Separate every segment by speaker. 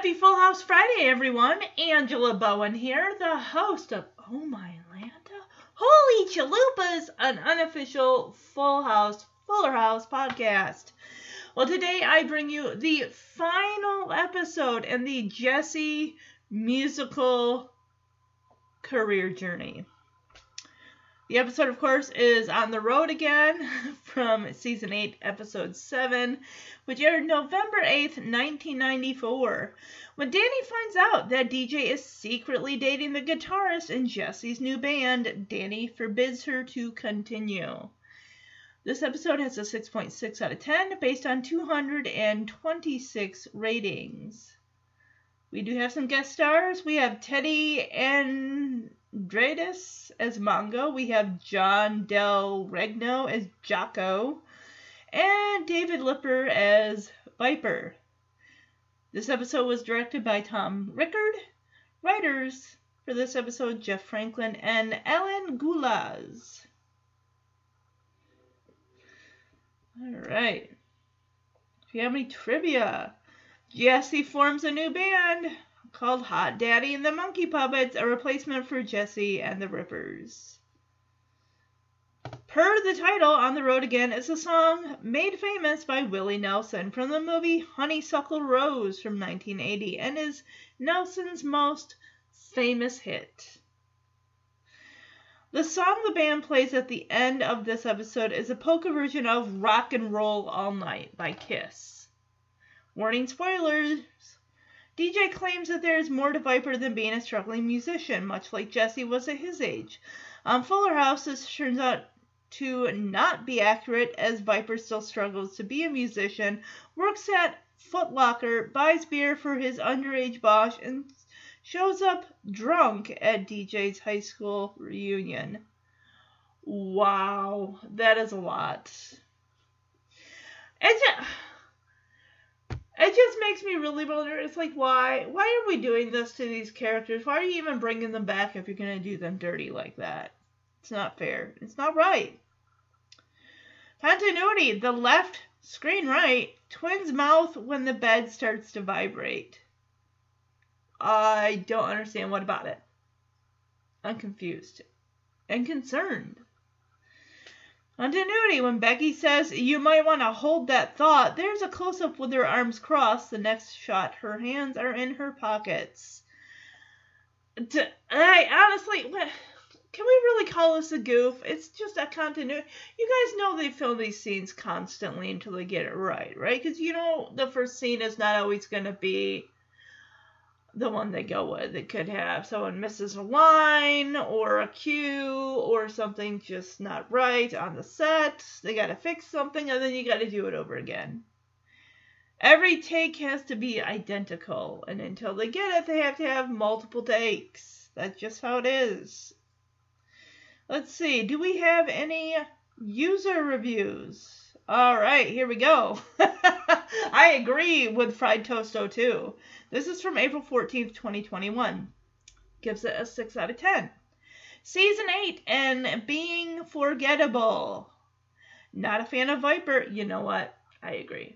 Speaker 1: Happy Full House Friday, everyone. Angela Bowen here, the host of Oh Mylanta. Holy Chalupas, an unofficial Full House, Fuller House podcast. Well, today I bring you the final episode in the Jesse musical career journey. The episode, of course, is On the Road Again from season 8, episode 7, which aired November 8th, 1994. When Danny finds out that DJ is secretly dating the guitarist in Jesse's new band, Danny forbids her to continue. This episode has a 6.6 out of 10 based on 226 ratings. We do have some guest stars. We have Teddy Andradis as Mongo. We have John Del Regno as Jocko. And David Lipper as Viper. This episode was directed by Tom Rickard. Writers for this episode Jeff Franklin and Ellen Guylas. All right. If you have any trivia, Jesse forms a new band called Hot Daddy and the Monkey Puppets, a replacement for Jesse and the Rippers. Per the title, On the Road Again is a song made famous by Willie Nelson from the movie Honeysuckle Rose from 1980 and is Nelson's most famous hit. The song the band plays at the end of this episode is a polka version of Rock and Roll All Night by Kiss. Warning spoilers! DJ claims that there is more to Viper than being a struggling musician, much like Jesse was at his age. On Fuller House, this turns out to not be accurate as Viper still struggles to be a musician, works at Foot Locker, buys beer for his underage boss, and shows up drunk at DJ's high school reunion. Wow, that is a lot. It just, it just makes me really wonder. It's like, why? Why are we doing this to these characters? Why are you even bringing them back if you're gonna do them dirty like that? It's not fair. It's not right. Continuity. The left screen right. Twin's mouth when the bed starts to vibrate. I don't understand what about it. I'm confused and concerned. Continuity. When Becky says, You might want to hold that thought, there's a close up with her arms crossed. The next shot, her hands are in her pockets. I honestly, can we really call this a goof? It's just a continuity. You guys know they film these scenes constantly until they get it right, right? Because you know the first scene is not always going to be the one they go with. It could have someone misses a line or a cue or something just not right on the set. They got to fix something and then you got to do it over again. Every take has to be identical, and until they get it, they have to have multiple takes. That's just how it is. Let's see, do we have any user reviews? All right, here we go. I agree with Fried Toasto too. This is from April 14th, 2021. Gives it a 6 out of 10. Season 8 and Being Forgettable. Not a fan of Viper. You know what? I agree.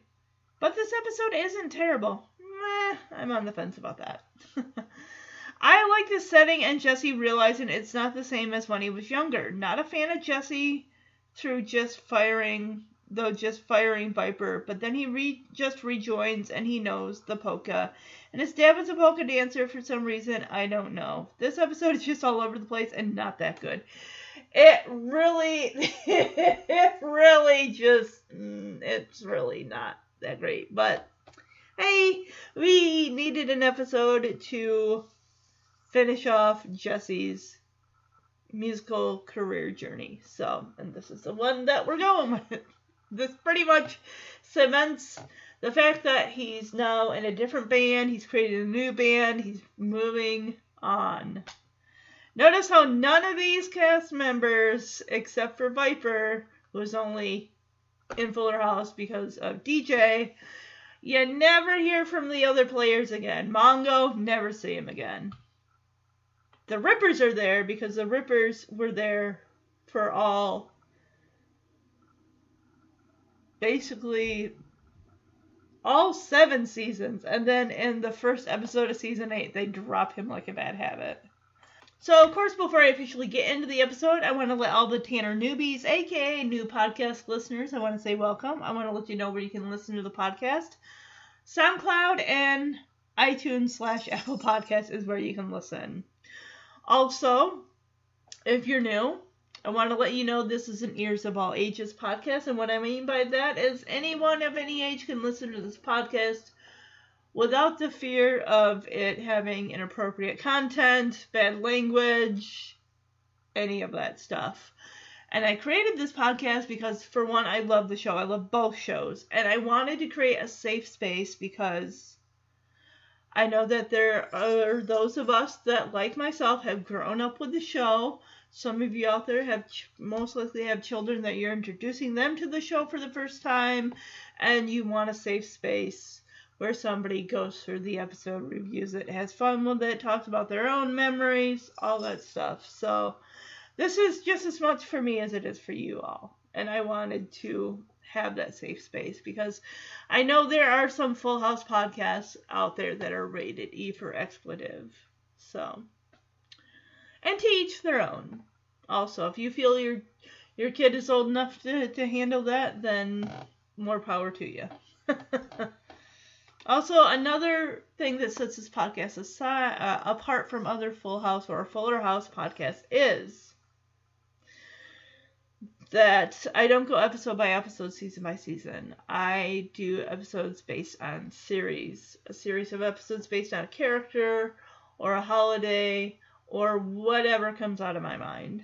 Speaker 1: But this episode isn't terrible. Meh, I'm on the fence about that. I like the setting and Jesse realizing it's not the same as when he was younger. Not a fan of Jesse through just firing, though just firing Viper, but then he re- just rejoins and he knows the polka. And his dad was a polka dancer for some reason. I don't know. This episode is just all over the place and not that good. It really, it really just, mm, it's really not that great. But hey, we needed an episode to finish off Jesse's musical career journey. So, and this is the one that we're going with. This pretty much cements the fact that he's now in a different band, he's created a new band, he's moving on. Notice how none of these cast members, except for Viper, was only in Fuller House because of DJ, you never hear from the other players again. Mongo, never see him again. The Rippers are there because the Rippers were there for all basically all seven seasons. And then in the first episode of season eight, they drop him like a bad habit. So, of course, before I officially get into the episode, I want to let all the Tanner newbies, aka new podcast listeners, I want to say welcome. I want to let you know where you can listen to the podcast. SoundCloud and iTunes slash Apple Podcast is where you can listen. Also, if you're new, I want to let you know this is an Ears of All Ages podcast, and what I mean by that is anyone of any age can listen to this podcast without the fear of it having inappropriate content, bad language, any of that stuff. And I created this podcast because, for one, I love the show. I love both shows. And I wanted to create a safe space because I know that there are those of us that, like myself, have grown up with the show some of you out there have ch- most likely have children that you're introducing them to the show for the first time, and you want a safe space where somebody goes through the episode, reviews it, has fun with it, talks about their own memories, all that stuff. So, this is just as much for me as it is for you all. And I wanted to have that safe space because I know there are some Full House podcasts out there that are rated E for expletive. So, and to each their own. Also, if you feel your your kid is old enough to, to handle that, then more power to you. also, another thing that sets this podcast aside, uh, apart from other Full House or Fuller House podcasts is that I don't go episode by episode, season by season. I do episodes based on series, a series of episodes based on a character or a holiday or whatever comes out of my mind.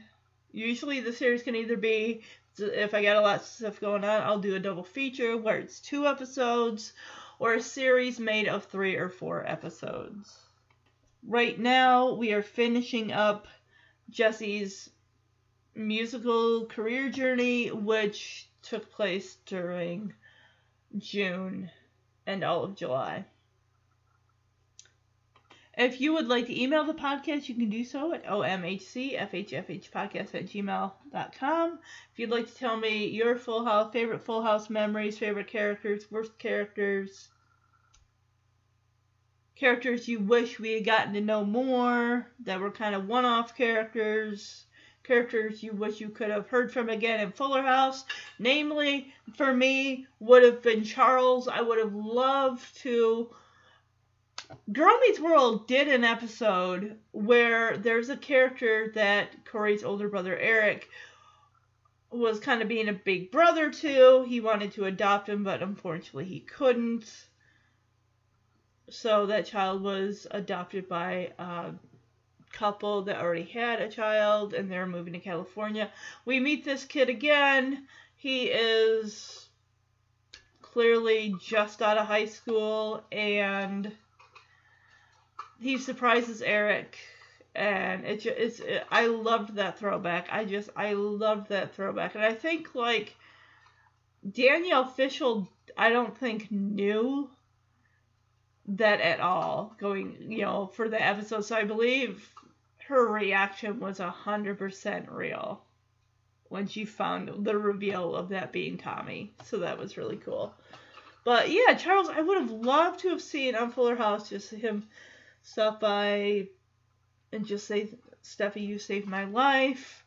Speaker 1: Usually the series can either be if I got a lot of stuff going on, I'll do a double feature where it's two episodes or a series made of three or four episodes. Right now, we are finishing up Jesse's musical career journey, which took place during June and all of July. If you would like to email the podcast, you can do so at omhcfhfhpodcast at gmail.com. If you'd like to tell me your Full House, favorite Full House memories, favorite characters, worst characters, characters you wish we had gotten to know more, that were kind of one off characters, characters you wish you could have heard from again in Fuller House. Namely, for me, would have been Charles. I would have loved to Girl Meets World did an episode where there's a character that Corey's older brother Eric was kind of being a big brother to. He wanted to adopt him, but unfortunately he couldn't. So that child was adopted by a couple that already had a child and they're moving to California. We meet this kid again. He is clearly just out of high school and he surprises Eric, and it just it's it, I loved that throwback. I just I loved that throwback, and I think like Danielle Fishel, I don't think knew that at all going you know for the episode. So I believe her reaction was a hundred percent real when she found the reveal of that being Tommy. So that was really cool. But yeah, Charles, I would have loved to have seen on Fuller House just him stop and just say, Steffi, you saved my life.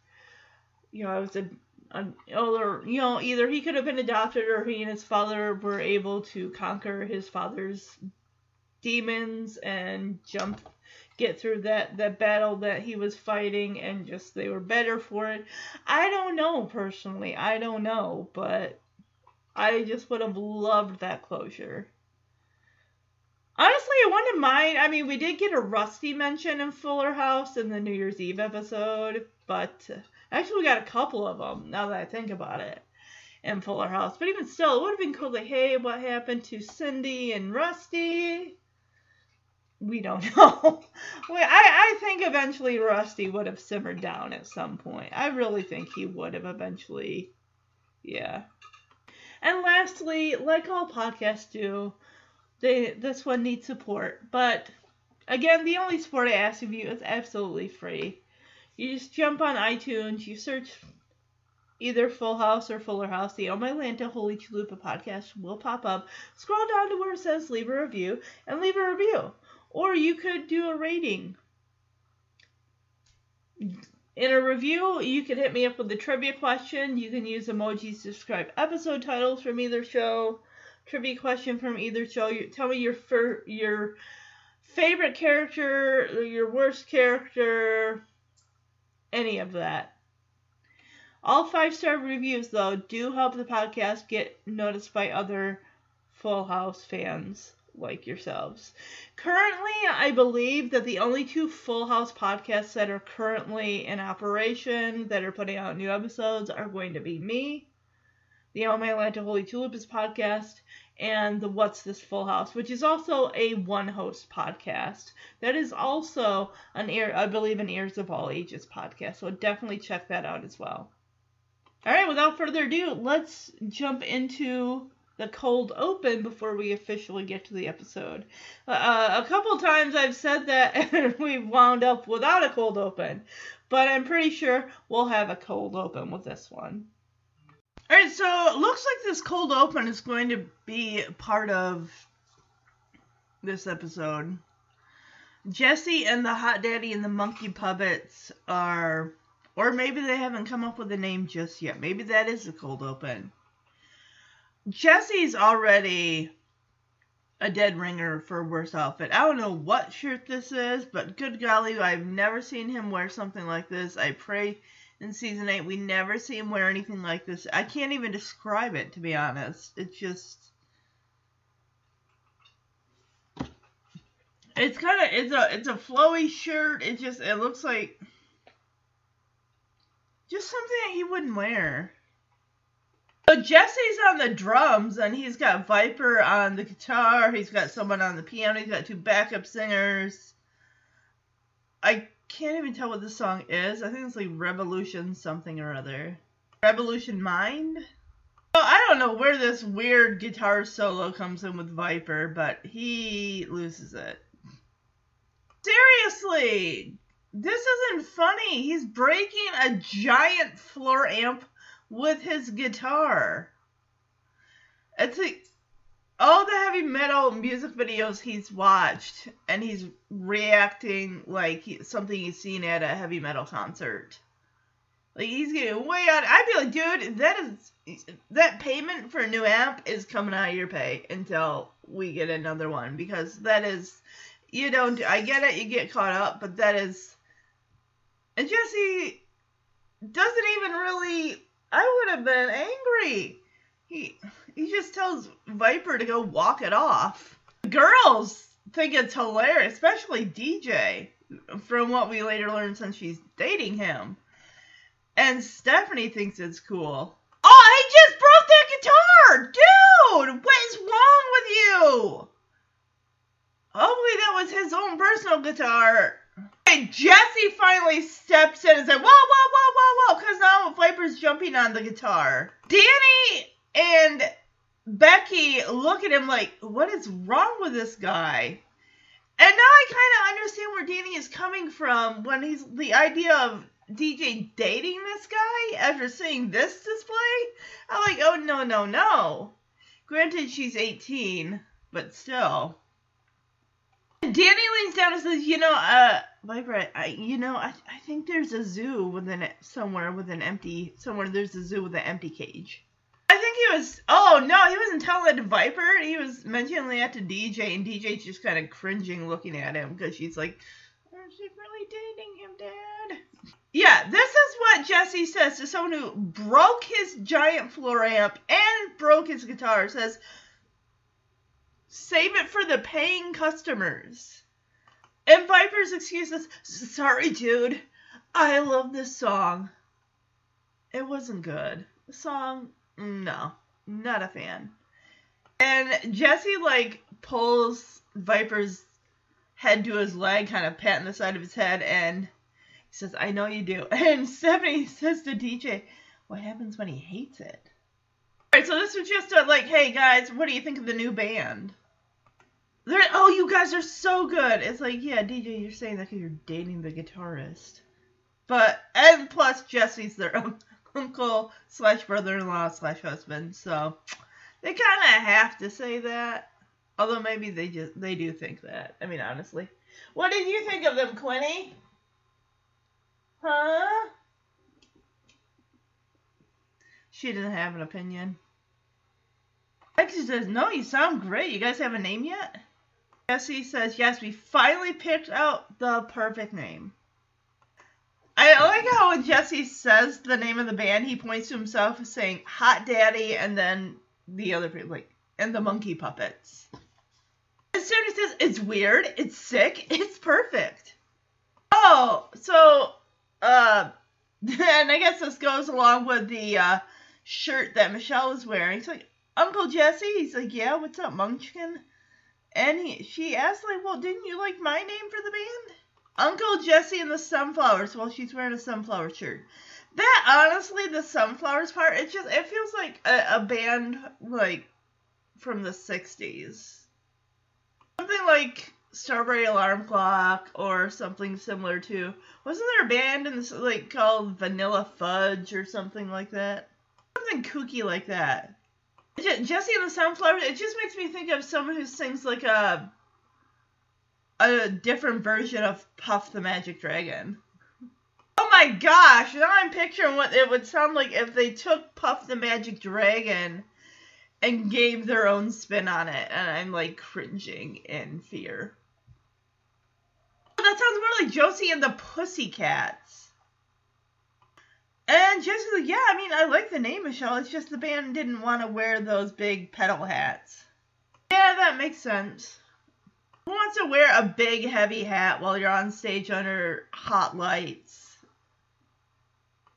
Speaker 1: You know, I was a, a or you know, either he could have been adopted or he and his father were able to conquer his father's demons and jump get through that that battle that he was fighting and just they were better for it. I don't know personally. I don't know, but I just would have loved that closure. Honestly, I wouldn't mind. I mean, we did get a Rusty mention in Fuller House in the New Year's Eve episode, but actually, we got a couple of them now that I think about it. in Fuller House. But even still, it would have been cool. Like, hey, what happened to Cindy and Rusty? We don't know. I, I think eventually Rusty would have simmered down at some point. I really think he would have eventually. Yeah. And lastly, like all podcasts do, they this one needs support. But again, the only support I ask of you is absolutely free. You just jump on iTunes, you search either Full House or Fuller House, the Oh My Lanta Holy Chalupa podcast will pop up. Scroll down to where it says leave a review and leave a review. Or you could do a rating. In a review, you can hit me up with a trivia question. You can use emojis to describe episode titles from either show. Trivia question from either show. You, tell me your fir- your favorite character, your worst character, any of that. All five star reviews, though, do help the podcast get noticed by other Full House fans like yourselves. Currently, I believe that the only two Full House podcasts that are currently in operation that are putting out new episodes are going to be me, the Oh Mylanta Holy Chalupas podcast, and the What's This Full House, which is also a one host podcast. That is also an ear, I believe, an Ears of All Ages podcast. So definitely check that out as well. All right, without further ado, let's jump into the cold open before we officially get to the episode. Uh, a couple times I've said that and we've wound up without a cold open, but I'm pretty sure we'll have a cold open with this one. All right, so it looks like this cold open is going to be part of this episode. Jesse and the Hot Daddy and the Monkey Puppets are, or maybe they haven't come up with a name just yet. Maybe that is the cold open. Jesse's already a dead ringer for worst outfit. I don't know what shirt this is, but good golly, I've never seen him wear something like this. I pray in season 8 we never see him wear anything like this. I can't even describe it to be honest. It's just It's kind of it's a it's a flowy shirt. It just it looks like just something that he wouldn't wear. So Jesse's on the drums and he's got Viper on the guitar. He's got someone on the piano. He's got two backup singers. I can't even tell what this song is. I think it's like Revolution something or other. Revolution Mind? Well, I don't know where this weird guitar solo comes in with Viper, but he loses it. Seriously! This isn't funny. He's breaking a giant floor amp with his guitar. It's like all the heavy metal music videos he's watched, and he's reacting like he, something he's seen at a heavy metal concert. Like he's getting way out. I'd be like, dude, that is that payment for a new amp is coming out of your pay until we get another one because that is you don't. I get it, you get caught up, but that is. And Jesse doesn't even really I would have been angry. He he just tells Viper to go walk it off. Girls think it's hilarious, especially DJ, from what we later learn since she's dating him. And Stephanie thinks it's cool. Oh, he just broke that guitar! Dude, what is wrong with you? Oh, Hopefully that was his own personal guitar. And Jesse finally steps in and says, whoa, whoa, whoa, whoa, whoa, because now Viper's jumping on the guitar. Danny and Becky look at him like, what is wrong with this guy? And now I kind of understand where Danny is coming from when he's the idea of DJ dating this guy after seeing this display. I'm like, oh, no, no, no. Granted, she's 18, but still. Danny leans down and says, "You know, uh, Viper, I, you know, I, I think there's a zoo within it somewhere with an empty, somewhere there's a zoo with an empty cage." Was. Oh no, he wasn't telling it to Viper. He was mentioning that to DJ, and DJ's just kind of cringing, looking at him because she's like, oh, "Is she really dating him, Dad?" Yeah, this is what Jesse says to someone who broke his giant floor amp and broke his guitar. Says, Save it for the paying customers. And Viper's excuse is, sorry, dude. I love this song. It wasn't good. The song No, not a fan. And Jesse like pulls Viper's head to his leg, kind of patting the side of his head, and he says, "I know you do." And Stephanie says to DJ, "What happens when he hates it?" All right, so this was just a like, "Hey guys, what do you think of the new band?" They're, oh, you guys are so good. It's like, yeah, DJ, you're saying that because you're dating the guitarist. But and plus Jesse's their un- uncle slash brother-in-law slash husband, so they kind of have to say that. Although maybe they just they do think that. I mean, honestly, what did you think of them, Quinny? Huh? She didn't have an opinion. Lexi says, "No, you sound great. You guys have a name yet?" Jesse says, "Yes, we finally picked out the perfect name." I like how when Jesse says the name of the band, he points to himself saying "Hot Daddy" and then the other people like and the Monkey Puppets. As soon as Stephanie says it's weird, it's sick, it's perfect. Oh, so uh, and I guess this goes along with the uh, shirt that Michelle was wearing. It's like Uncle Jesse. He's like, yeah, what's up, Munchkin? And he, she asked like, well, didn't you like my name for the band? Uncle Jesse and the Sunflowers. Well, she's wearing a sunflower shirt. That honestly, the sunflowers part, it just it feels like a, a band like from the '60s, something like Strawberry Alarm Clock or something similar to. Wasn't there a band in this like called Vanilla Fudge or something like that? Something kooky like that. Jesse and the Sunflowers. It just makes me think of someone who sings like a a different version of Puff the Magic Dragon. Oh my gosh! Now I'm picturing what it would sound like if they took Puff the Magic Dragon and gave their own spin on it, and I'm like cringing in fear. That sounds more like Josie and the Pussycats. And like, yeah, I mean, I like the name, Michelle. It's just the band didn't want to wear those big petal hats. Yeah, that makes sense. Who wants to wear a big, heavy hat while you're on stage under hot lights?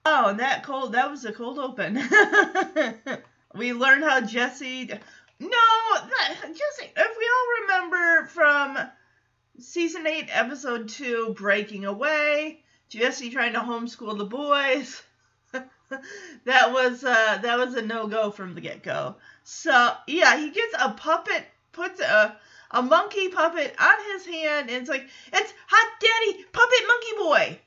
Speaker 1: Oh, and that cold, that was a cold open. we learned how Jesse. No, that, Jesse, if we all remember from season 8, episode 2, Breaking Away, Jesse trying to homeschool the boys. that was uh, that was a no go from the get go. So yeah, he gets a puppet, puts a a monkey puppet on his hand, and it's like it's hot daddy puppet monkey boy,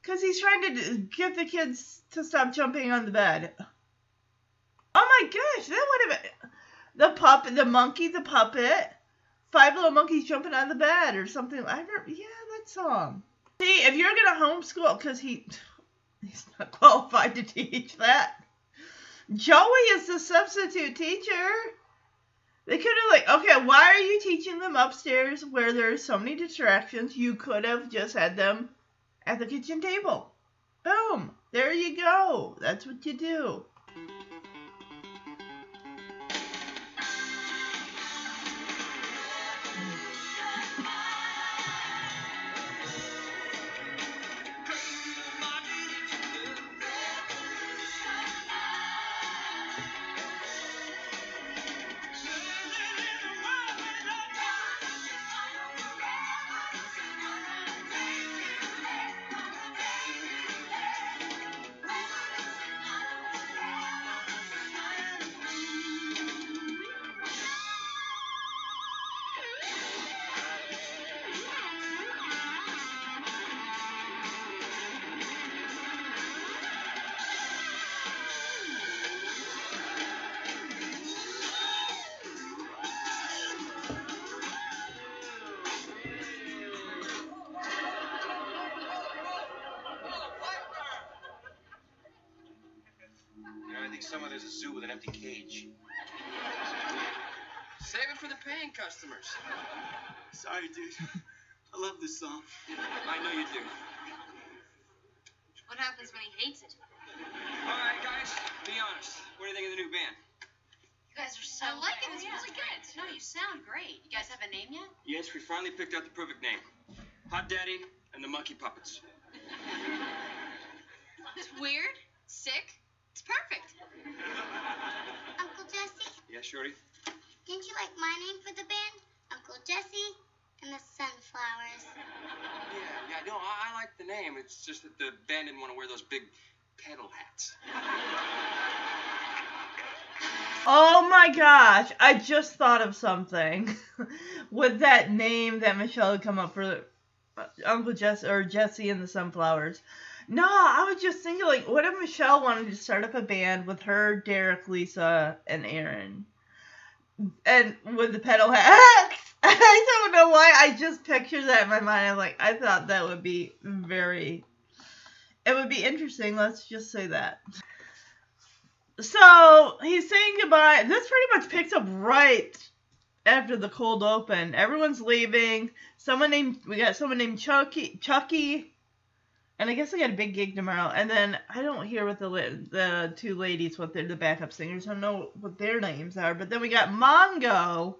Speaker 1: because he's trying to get the kids to stop jumping on the bed. Oh my gosh, that would have been the puppet, the monkey, the puppet, five little monkeys jumping on the bed or something. I remember, yeah, that song. See, if you're gonna homeschool, because he he's not qualified to teach that. Joey is the substitute teacher. They could have like, okay, why are you teaching them upstairs where there's so many distractions? You could have just had them at the kitchen table. Boom. There you go. That's what you do.
Speaker 2: Zoo with an empty cage.
Speaker 3: Save it for the paying customers.
Speaker 4: Sorry, dude. I love this song.
Speaker 3: I know you do.
Speaker 5: What happens when he hates it?
Speaker 3: All right, guys, be honest. What do you think of the new band?
Speaker 5: You guys are so.
Speaker 6: I like it. It's
Speaker 5: yeah,
Speaker 6: really
Speaker 5: great.
Speaker 6: good. No, you sound great. You guys have a name yet?
Speaker 3: Yes, we finally picked out the perfect name. Hot Daddy and the Monkey Puppets.
Speaker 6: It's weird, sick,
Speaker 5: It's perfect.
Speaker 7: Uncle Jesse,
Speaker 3: Yeah, Shorty?
Speaker 7: didn't you like my name for the band? Uncle Jesse and the Sunflowers.
Speaker 3: Yeah, yeah, no, I, I like the name. It's just that the band didn't want to wear those big petal hats.
Speaker 1: Oh my gosh, I just thought of something with that name that Michelle had come up for uh, Uncle Jesse or Jesse and the Sunflowers. No, I was just thinking like, what if Michelle wanted to start up a band with her, Derek, Lisa, and Aaron, and with the petal hats? I don't know why I just pictured that in my mind. I'm like, I thought that would be very, it would be interesting. Let's just say that. So he's saying goodbye. This pretty much picks up right after the cold open. Everyone's leaving. Someone named we got someone named Chucky Chucky, and I guess I got a big gig tomorrow. And then I don't hear what the the two ladies what they're the backup singers. I don't know what their names are. But then we got Mongo,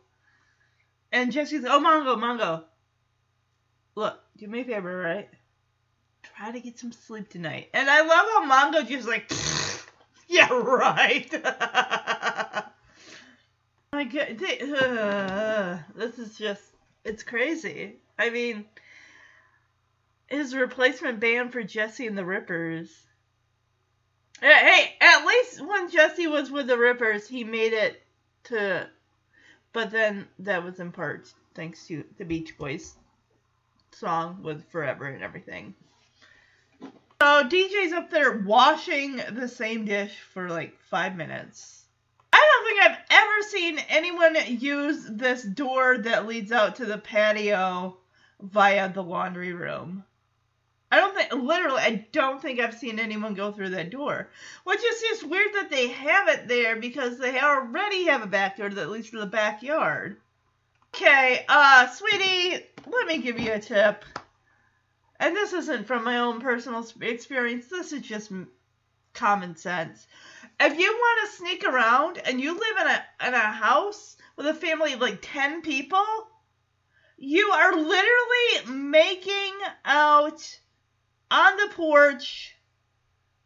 Speaker 1: and Jesse's oh Mongo Mongo. Look, do me a favor, right? Try to get some sleep tonight. And I love how Mongo just like. Yeah, right. My God, they, uh, this is just, it's crazy. I mean, his replacement band for Jesse and the Rippers. Hey, at least when Jesse was with the Rippers, he made it to, but then that was in part thanks to the Beach Boys song with Forever and everything. So DJ's up there washing the same dish for like five minutes. I don't think I've ever seen anyone use this door that leads out to the patio via the laundry room. I don't think, literally, I don't think I've seen anyone go through that door. Which is just weird that they have it there because they already have a back door that leads to the backyard. Okay, uh, sweetie, let me give you a tip and this isn't from my own personal experience, this is just common sense. If you want to sneak around and you live in a in a house with a family of like 10 people, you are literally making out on the porch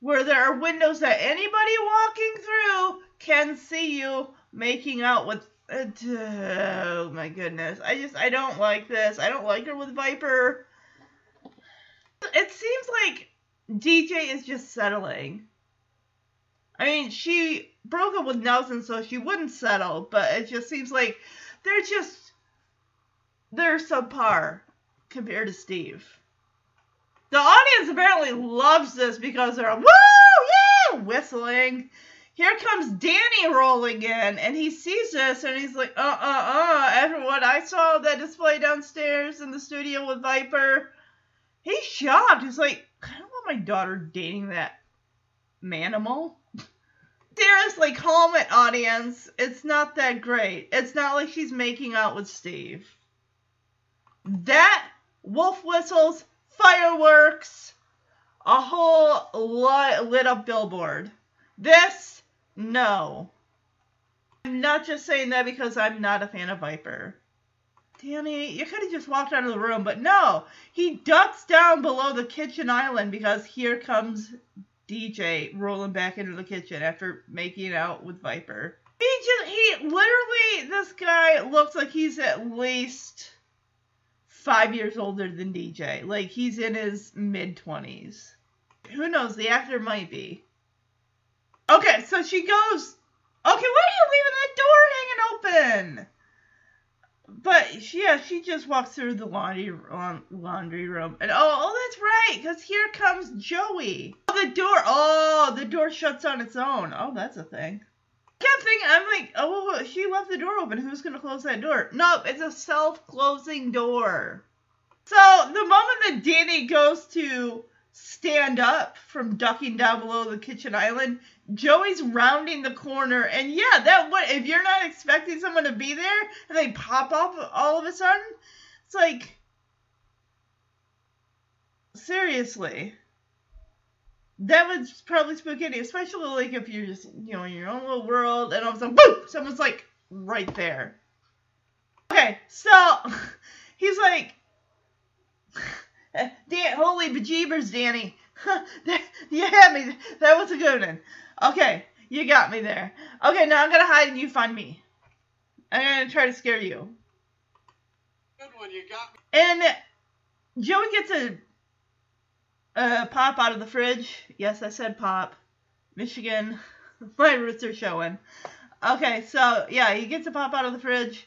Speaker 1: where there are windows that anybody walking through can see you making out with oh my goodness. I just I don't like this. I don't like her with Viper it seems like DJ is just settling. I mean, she broke up with Nelson so she wouldn't settle, but it just seems like they're just they're subpar compared to Steve. The audience apparently loves this because they're woo yeah whistling. Here comes Danny rolling in, and he sees this, and he's like, uh uh uh. After what I saw that display downstairs in the studio with Viper, he's shocked. He's like, I don't want my daughter dating that manimal. Seriously, calm it, audience. It's not that great. It's not like she's making out with Steve. That wolf whistles, fireworks, a whole lit up billboard. This, no. I'm not just saying that because I'm not a fan of Viper. Danny, you could have just walked out of the room, but no. He ducks down below the kitchen island because here comes DJ rolling back into the kitchen after making out with Viper. He just, he literally, this guy looks like he's at least five years older than DJ. Like he's in his mid 20s. Who knows? The actor might be. Okay, so she goes, Okay, why are you leaving that door hanging open? But she, yeah, she just walks through the laundry um, laundry room, and oh, oh, that's right, because here comes Joey. Oh, the door. Oh, the door shuts on its own. Oh, that's a thing. Thinking, I'm like, oh, she left the door open. Who's gonna close that door? Nope, it's a self-closing door. So the moment that Danny goes to stand up from ducking down below the kitchen island, Joey's rounding the corner, and yeah, that what if you're not expecting someone to be there and they pop up all of a sudden, it's like seriously. That would probably spook any, especially like if you're just you know in your own little world, and all of a sudden, boom, someone's like right there. Okay, so he's like, Dan, holy bejeebers, Danny. that, you had me. That was a good one. Okay, you got me there. Okay, now I'm gonna hide and you find me. I'm gonna try to scare you.
Speaker 4: Good one, you got me.
Speaker 1: And Joey gets a, a pop out of the fridge. Yes, I said pop. Michigan. My roots are showing. Okay, so yeah, he gets a pop out of the fridge.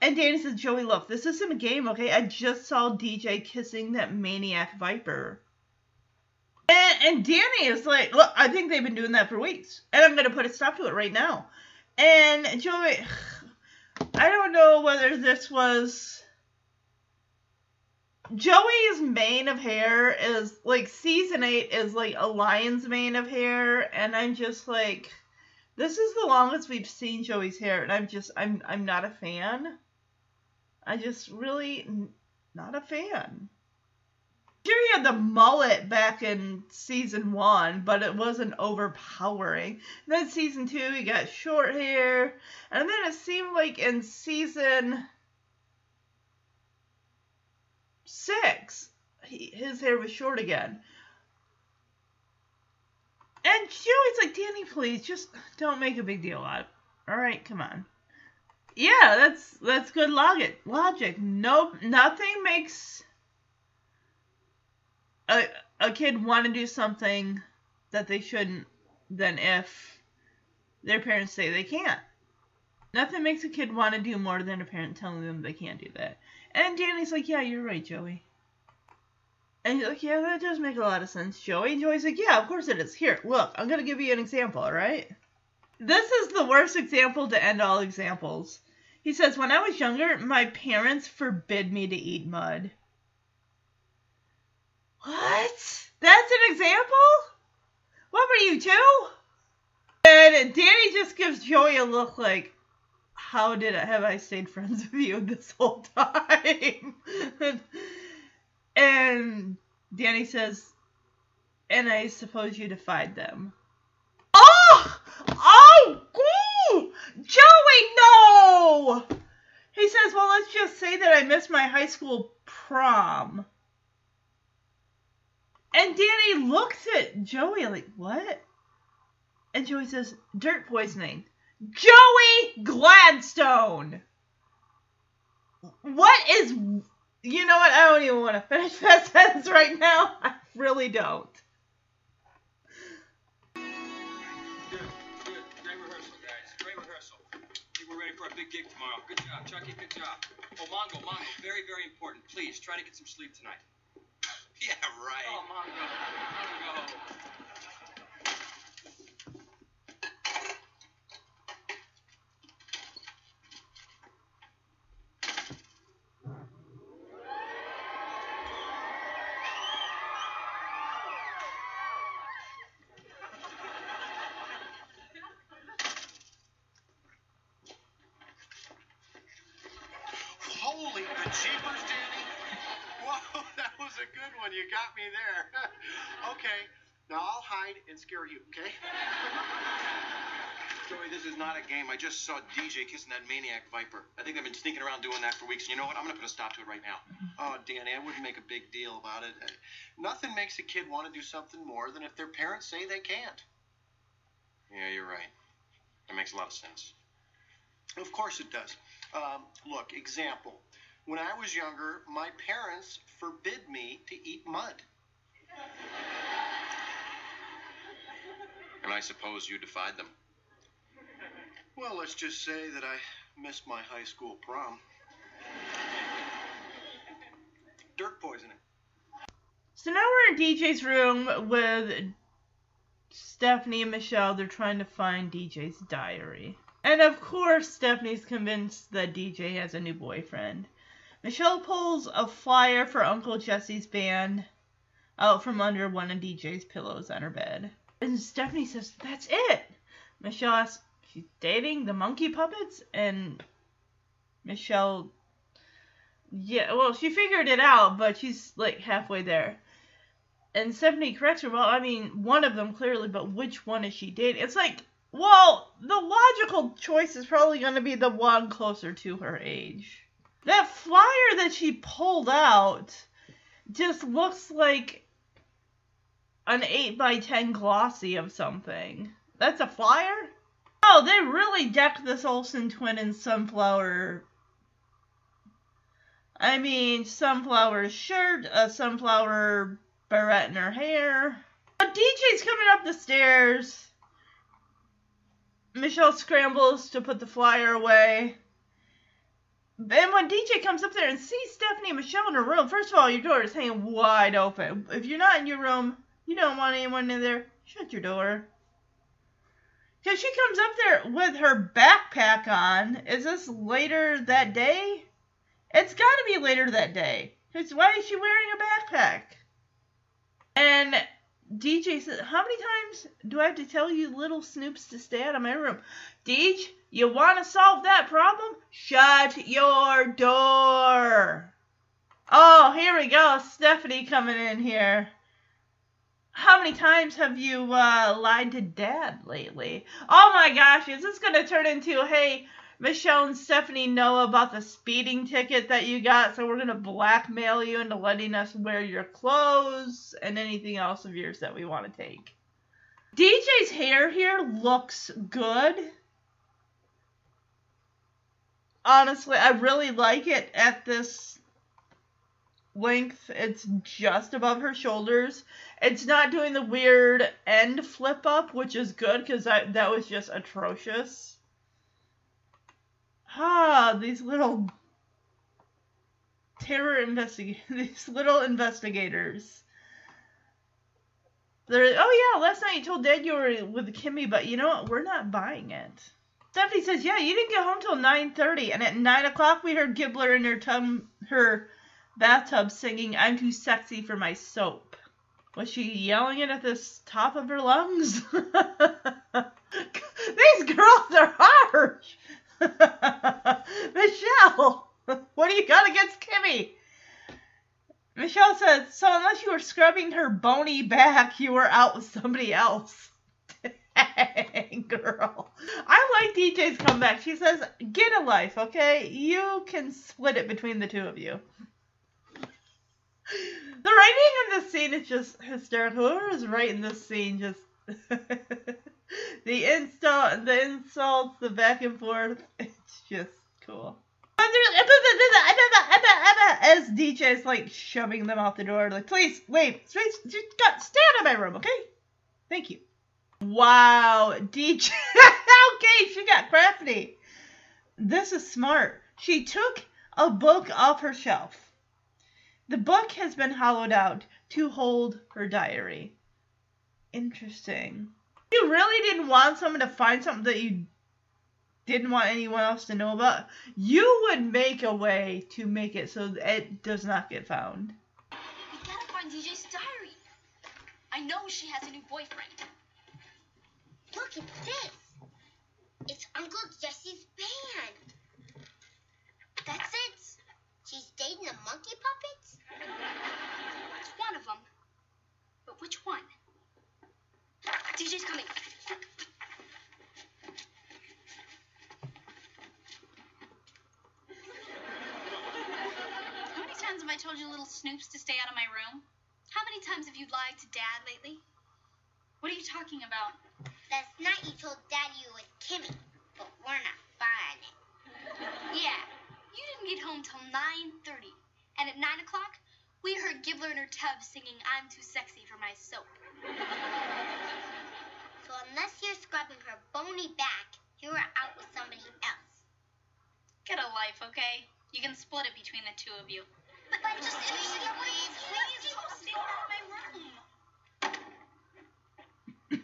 Speaker 1: And Danny says, Joey, look, this isn't a game, okay? I just saw DJ kissing that maniac viper. And, and Danny is like, look, I think they've been doing that for weeks. And I'm going to put a stop to it right now. And Joey, I don't know whether this was. Joey's mane of hair is like season eight is like a lion's mane of hair, and I'm just like, this is the longest we've seen Joey's hair, and I'm just I'm I'm not a fan. I just really n- not a fan. Sure, he had the mullet back in season one, but it wasn't overpowering. And then season two, he got short hair, and then it seemed like in season six, he, his hair was short again. And Joey's like, Danny, please, just don't make a big deal out of it. All right, come on. Yeah, that's that's good logic. Logic. Nope, nothing makes a a kid want to do something that they shouldn't than if their parents say they can't. Nothing makes a kid want to do more than a parent telling them they can't do that. And Danny's like, yeah, you're right, Joey. And he's like, yeah, that does make a lot of sense, Joey. And Joey's like, yeah, of course it is. Here, look, I'm going to give you an example, right? This is the worst example to end all examples. He says, when I was younger, my parents forbid me to eat mud. What? That's an example? What were you, two? And Danny just gives Joey a look like, how did I have I stayed friends with you this whole time? and Danny says, and I suppose you defied them. Oh! Oh! Ooh! Joey, no! He says, well, let's just say that I missed my high school prom. And Danny looks at Joey like, what? And Joey says, dirt poisoning. Joey Gladstone! What is. You know what? I don't even want to finish that sentence right now. I really don't.
Speaker 3: Gig tomorrow. Good job, Chucky. Good job. Oh, Mongo, Mongo, very, very important. Please try to get some sleep tonight.
Speaker 2: Yeah, right.
Speaker 3: Oh, Mongo. Mongo.
Speaker 4: And scare you, okay?
Speaker 2: Joey, this is not a game. I just saw DJ kissing that maniac viper. I think they've been sneaking around doing that for weeks. And You know what? I'm going to put a stop to it right now.
Speaker 4: Oh, Danny, I wouldn't make a big deal about it. Nothing makes a kid want to do something more than if their parents say they can't.
Speaker 2: Yeah, you're right. That makes a lot of sense.
Speaker 4: Of course it does. Um, look, example. When I was younger, my parents forbid me to eat mud.
Speaker 2: And I suppose you defied them.
Speaker 4: Well, let's just say that I missed my high school prom. Dirt poisoning.
Speaker 1: So now we're in DJ's room with Stephanie and Michelle. They're trying to find DJ's diary. And of course, Stephanie's convinced that DJ has a new boyfriend. Michelle pulls a flyer for Uncle Jesse's band out from under one of DJ's pillows on her bed. And Stephanie says, That's it. Michelle asks, She's dating the monkey puppets? And Michelle, yeah, well, she figured it out, but she's like halfway there. And Stephanie corrects her, Well, I mean, one of them clearly, but which one is she dating? It's like, well, the logical choice is probably going to be the one closer to her age. That flyer that she pulled out just looks like an 8 by 10 glossy of something. That's a flyer? Oh, they really decked this Olsen twin in sunflower. I mean, sunflower shirt, a sunflower barrette in her hair. But DJ's coming up the stairs. Michelle scrambles to put the flyer away. And when DJ comes up there and sees Stephanie and Michelle in her room, first of all, your door is hanging wide open. If you're not in your room, you don't want anyone in there, shut your door. Because she comes up there with her backpack on. Is this later that day? It's got to be later that day. Because why is she wearing a backpack? And DJ says, How many times do I have to tell you little snoops to stay out of my room? Deej, you want to solve that problem? Shut your door. Oh, here we go. Stephanie coming in here. How many times have you uh, lied to dad lately? Oh my gosh, is this going to turn into, hey, Michelle and Stephanie know about the speeding ticket that you got, so we're going to blackmail you into letting us wear your clothes and anything else of yours that we want to take. DJ's hair here looks good. Honestly, I really like it at this length. It's just above her shoulders. It's not doing the weird end flip up, which is good because that was just atrocious. Ah, these little terror investigate these little investigators. They're oh yeah, last night you told Dad you were with Kimmy, but you know what? We're not buying it. Stephanie says, yeah, you didn't get home till 9.30, and at 9 o'clock we heard Gibbler in her tub, her bathtub singing, I'm too sexy for my soap. Was she yelling it at the top of her lungs? These girls are harsh. Michelle, what do you got against Kimmy? Michelle says, so unless you were scrubbing her bony back, you were out with somebody else. Dang, girl. I like DJ's comeback. She says, get a life, okay? You can split it between the two of you. The writing in this scene is just hysterical. Whoever is writing this scene just the insult, the insults, the back and forth. It's just cool. As DJ's like shoving them out the door, like, please, wait, please, just got, stay out of my room, okay? Thank you. Wow, DJ. okay, she got crafty. This is smart. She took a book off her shelf. The book has been hollowed out to hold her diary. Interesting. You really didn't want someone to find something that you didn't want anyone else to know about. You would make a way to make it so it does not get found.
Speaker 5: We gotta find DJ's diary. I know she has a new boyfriend.
Speaker 7: Look at this. It's Uncle Jesse's band. That's it. She's dating the monkey puppets?
Speaker 5: It's one of them. But which one? DJ's coming.
Speaker 6: How many times have I told you little snoops to stay out of my room? How many times have you lied to Dad lately? What are you talking about?
Speaker 7: Last night you told Dad you were with Kimmy, but we're not buying it.
Speaker 5: Yeah, you didn't get home till 9.30. And at 9 o'clock, we heard Gibbler and her tub singing I'm Too Sexy for My Soap.
Speaker 7: So unless you're scrubbing her bony back, you are out with somebody else.
Speaker 6: Get a life, okay? You can split it between the two of you.
Speaker 5: But, but just please, please, please, don't stay out of my room.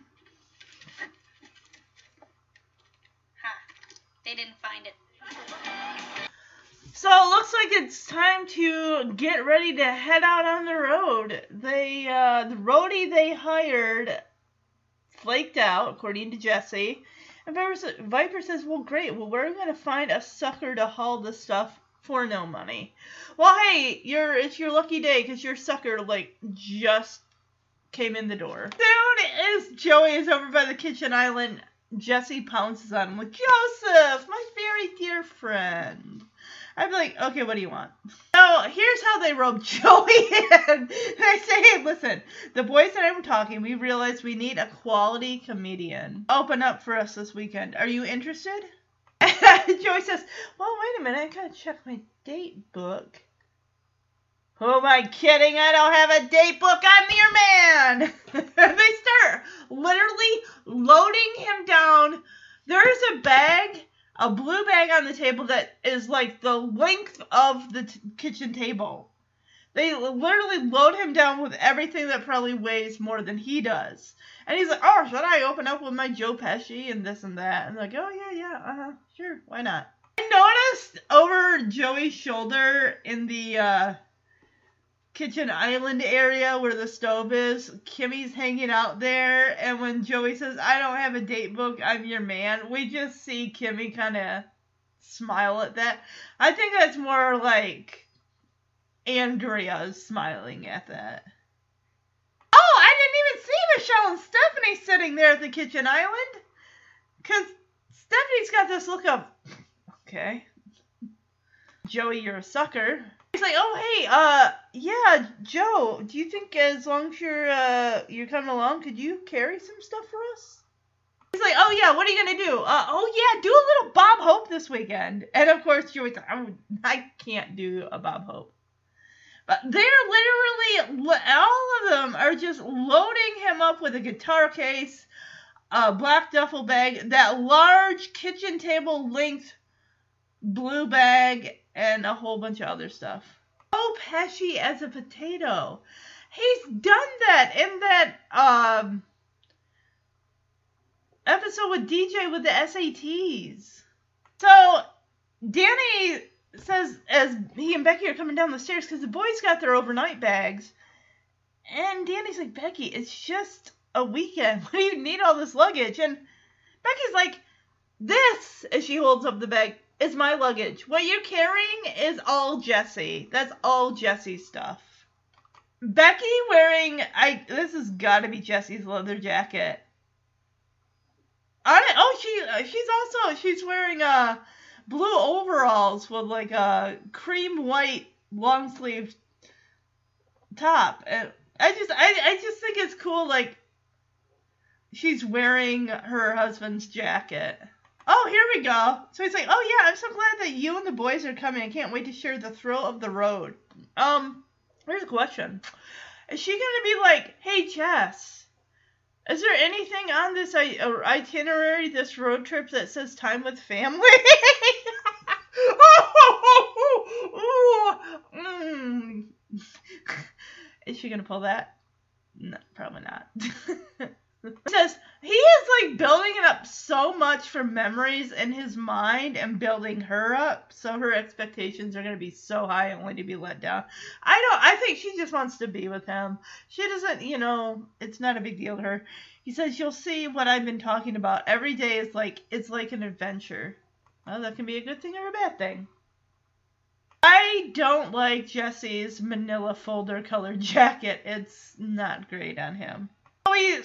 Speaker 6: Huh. They didn't find it.
Speaker 1: So it looks like it's time to get ready to head out on the road. They uh, the roadie they hired flaked out, according to Jesse. And Viper, says, "Well, great. Well, we're we gonna find a sucker to haul the stuff for no money." Well, hey, you're it's your lucky day because your sucker like just came in the door. Soon as Joey is over by the kitchen island, Jesse pounces on him like, "Joseph, my very dear friend." I'd be like, okay, what do you want? So here's how they rope Joey in. They say, hey, listen. The boys and I were talking. We realized we need a quality comedian. Open up for us this weekend. Are you interested? Joey says, Well, wait a minute. I gotta check my date book. Who am I kidding? I don't have a date book. I'm your man. they start literally loading him down. There's a bag, a blue bag on the table that is like the length of the t- kitchen table. They literally load him down with everything that probably weighs more than he does. And he's like, oh, should I open up with my Joe Pesci and this and that? And like, oh, yeah, yeah, uh-huh, sure, why not? I noticed over Joey's shoulder in the uh, kitchen island area where the stove is, Kimmy's hanging out there. And when Joey says, I don't have a date book, I'm your man, we just see Kimmy kind of smile at that. I think that's more like Andrea's smiling at that. Oh, I didn't even see Michelle and Stephanie sitting there at the kitchen island. Because Stephanie's got this look of, okay, Joey, you're a sucker. He's like, oh, hey, uh, yeah, Joe, do you think as long as you're, uh, you're coming along, could you carry some stuff for us? He's like, oh, yeah, what are you to do? Uh, oh, yeah, do a little Bob Hope this weekend. And of course, Joey's like, I, I can't do a Bob Hope. But they're literally, all of them are just loading him up with a guitar case, a black duffel bag, that large kitchen table length blue bag, and a whole bunch of other stuff. Oh, Pesci as a potato. He's done that in that um episode with DJ with the SATs. So Danny says as he and Becky are coming down the stairs because the boys got their overnight bags, and Danny's like, Becky, it's just a weekend. What do you need all this luggage? And Becky's like, this, as she holds up the bag, is my luggage. What you're carrying is all Jesse. That's all Jesse's stuff. Becky wearing I this has got to be Jesse's leather jacket. On it, oh she uh, she's also she's wearing uh blue overalls with like a cream white long sleeve top. And I just I I just think it's cool like she's wearing her husband's jacket. Oh, here we go. So he's like, "Oh yeah, I'm so glad that you and the boys are coming. I can't wait to share the thrill of the road." Um, here's a question: Is she gonna be like, "Hey Jess, is there anything on this uh, itinerary, this road trip that says time with family?" Mm. Is she gonna pull that? No, probably not. Says he is like building it up so much for memories in his mind and building her up, so her expectations are gonna be so high and only to be let down. I don't. I think she just wants to be with him. She doesn't. You know, it's not a big deal to her. He says you'll see what I've been talking about. Every day is like it's like an adventure. Well, that can be a good thing or a bad thing. I don't like Jesse's manila folder colored jacket. It's not great on him. We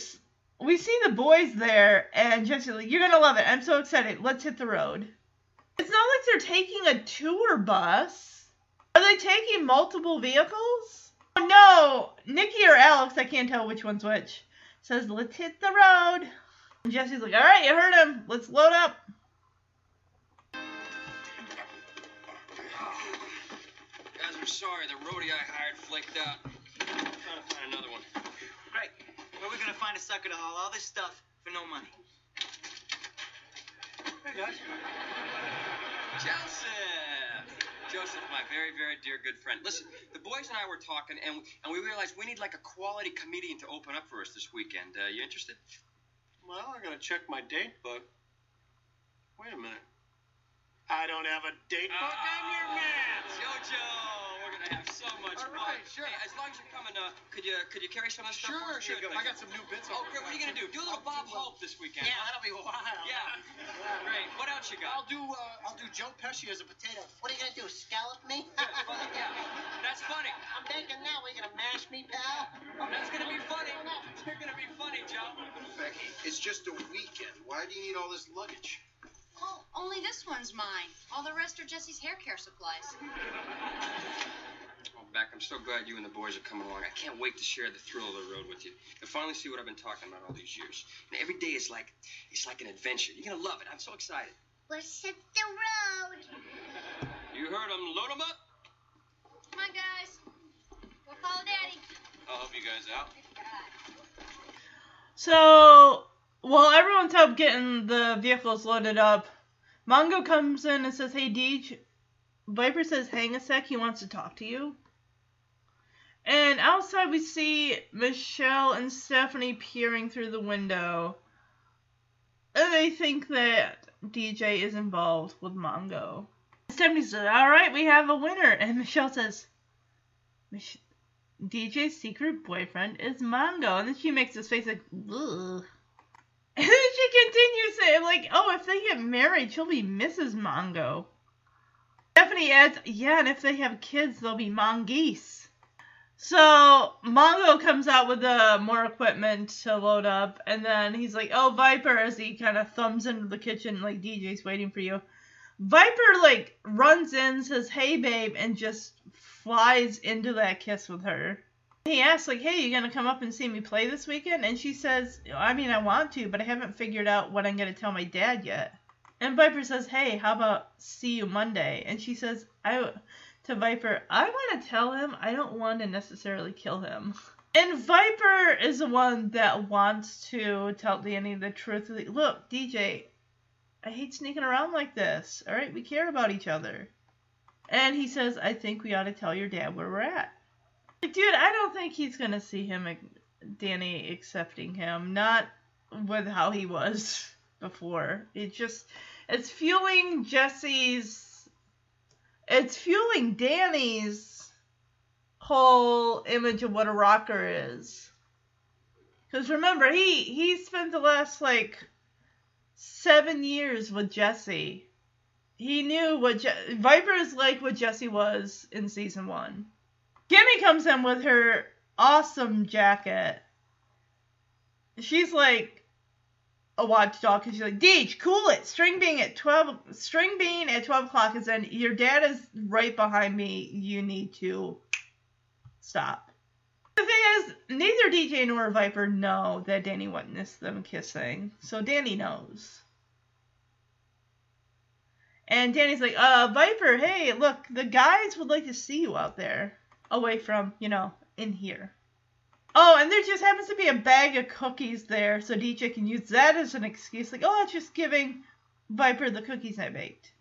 Speaker 1: we see the boys there, and Jesse, like, "You're gonna love it. I'm so excited. Let's hit the road." It's not like they're taking a tour bus. Are they taking multiple vehicles? Oh no, Nikki or Alex, I can't tell which one's which. Says, "Let's hit the road." And Jesse's like, "All right, you heard him. Let's load up."
Speaker 3: Guys, I'm sorry. The roadie I hired flaked out. I'm trying to find another one.
Speaker 8: Great. Where are we gonna find a sucker to haul all this stuff for no money?
Speaker 4: Hey guys.
Speaker 3: Joseph! Joseph, my very, very dear good friend. Listen, the boys and I were talking, and, and we realized we need like a quality comedian to open up for us this weekend. Uh, you interested?
Speaker 4: Well, I gotta check my date book. Wait a minute. I don't have a date book. I'm your man.
Speaker 3: Jojo, we're gonna have so much
Speaker 4: All
Speaker 3: fun.
Speaker 4: right, sure.
Speaker 3: Hey, as long as you're coming, uh, could you could you carry some of this stuff?
Speaker 4: Sure, sure.
Speaker 3: Good,
Speaker 4: I got some new bits.
Speaker 3: Oh, great. What are you gonna do? Do a little Bob Hope this weekend.
Speaker 8: Yeah,
Speaker 3: huh?
Speaker 8: that'll be wild.
Speaker 3: Yeah. Great. What else you got?
Speaker 4: I'll do. Uh, I'll do Joe Pesci as a potato.
Speaker 7: What are you gonna do? Scallop me?
Speaker 3: That's funny. Yeah. That's funny.
Speaker 7: I'm thinking now. What, you gonna mash me, pal?
Speaker 3: That's gonna be funny. You're gonna be funny, Joe.
Speaker 2: Becky, it's just a weekend. Why do you need all this luggage?
Speaker 6: Oh, only this one's mine. All the rest are Jesse's hair care supplies.
Speaker 2: Oh,
Speaker 3: back. I'm so glad you and the boys are coming along. I can't wait to share the thrill of the road with you and finally see what I've been talking about all these years. And every day is like it's like an adventure. You're gonna love it. I'm so excited.
Speaker 7: Let's hit the road.
Speaker 3: You heard them. Load them up.
Speaker 5: Come on, guys. Go follow Daddy.
Speaker 2: I'll help you guys out.
Speaker 1: So while everyone's out getting the vehicles loaded up, Mongo comes in and says, "Hey, Deej." Viper says, "Hang a sec. He wants to talk to you." And outside we see Michelle and Stephanie peering through the window. And they think that DJ is involved with Mongo. Stephanie says, All right, we have a winner. And Michelle says, Mich- DJ's secret boyfriend is Mongo. And then she makes this face like, Ugh. And then she continues saying, like, oh, if they get married, she'll be Mrs. Mongo. Stephanie adds, yeah, and if they have kids, they'll be mongoose. So Mongo comes out with uh, more equipment to load up, and then he's like, "Oh, Viper!" As he kind of thumbs into the kitchen, like DJ's waiting for you. Viper like runs in, says, "Hey, babe," and just flies into that kiss with her. He asks, like, "Hey, you gonna come up and see me play this weekend?" And she says, "I mean, I want to, but I haven't figured out what I'm gonna tell my dad yet." And Viper says, "Hey, how about see you Monday?" And she says, "I." to Viper, I want to tell him I don't want to necessarily kill him. And Viper is the one that wants to tell Danny the truth. Look, DJ, I hate sneaking around like this. All right, we care about each other. And he says, I think we ought to tell your dad where we're at. Dude, I don't think he's gonna see him, Danny accepting him. Not with how he was before. It just, it's fueling Jesse's it's fueling Danny's whole image of what a rocker is. Because remember, he he spent the last like seven years with Jesse. He knew what Je- Viper is like what Jesse was in season one. Kimmy comes in with her awesome jacket. She's like a watchdog because she's like, Deej, cool it. String being at twelve, string being at twelve o'clock is then your dad is right behind me. You need to stop. The thing is, neither DJ nor Viper know that Danny witnessed them kissing, so Danny knows. And Danny's like, uh, Viper, hey, look, the guys would like to see you out there, away from, you know, in here. Oh, and there just happens to be a bag of cookies there, so DJ can use that as an excuse. Like, oh, it's just giving Viper the cookies I baked.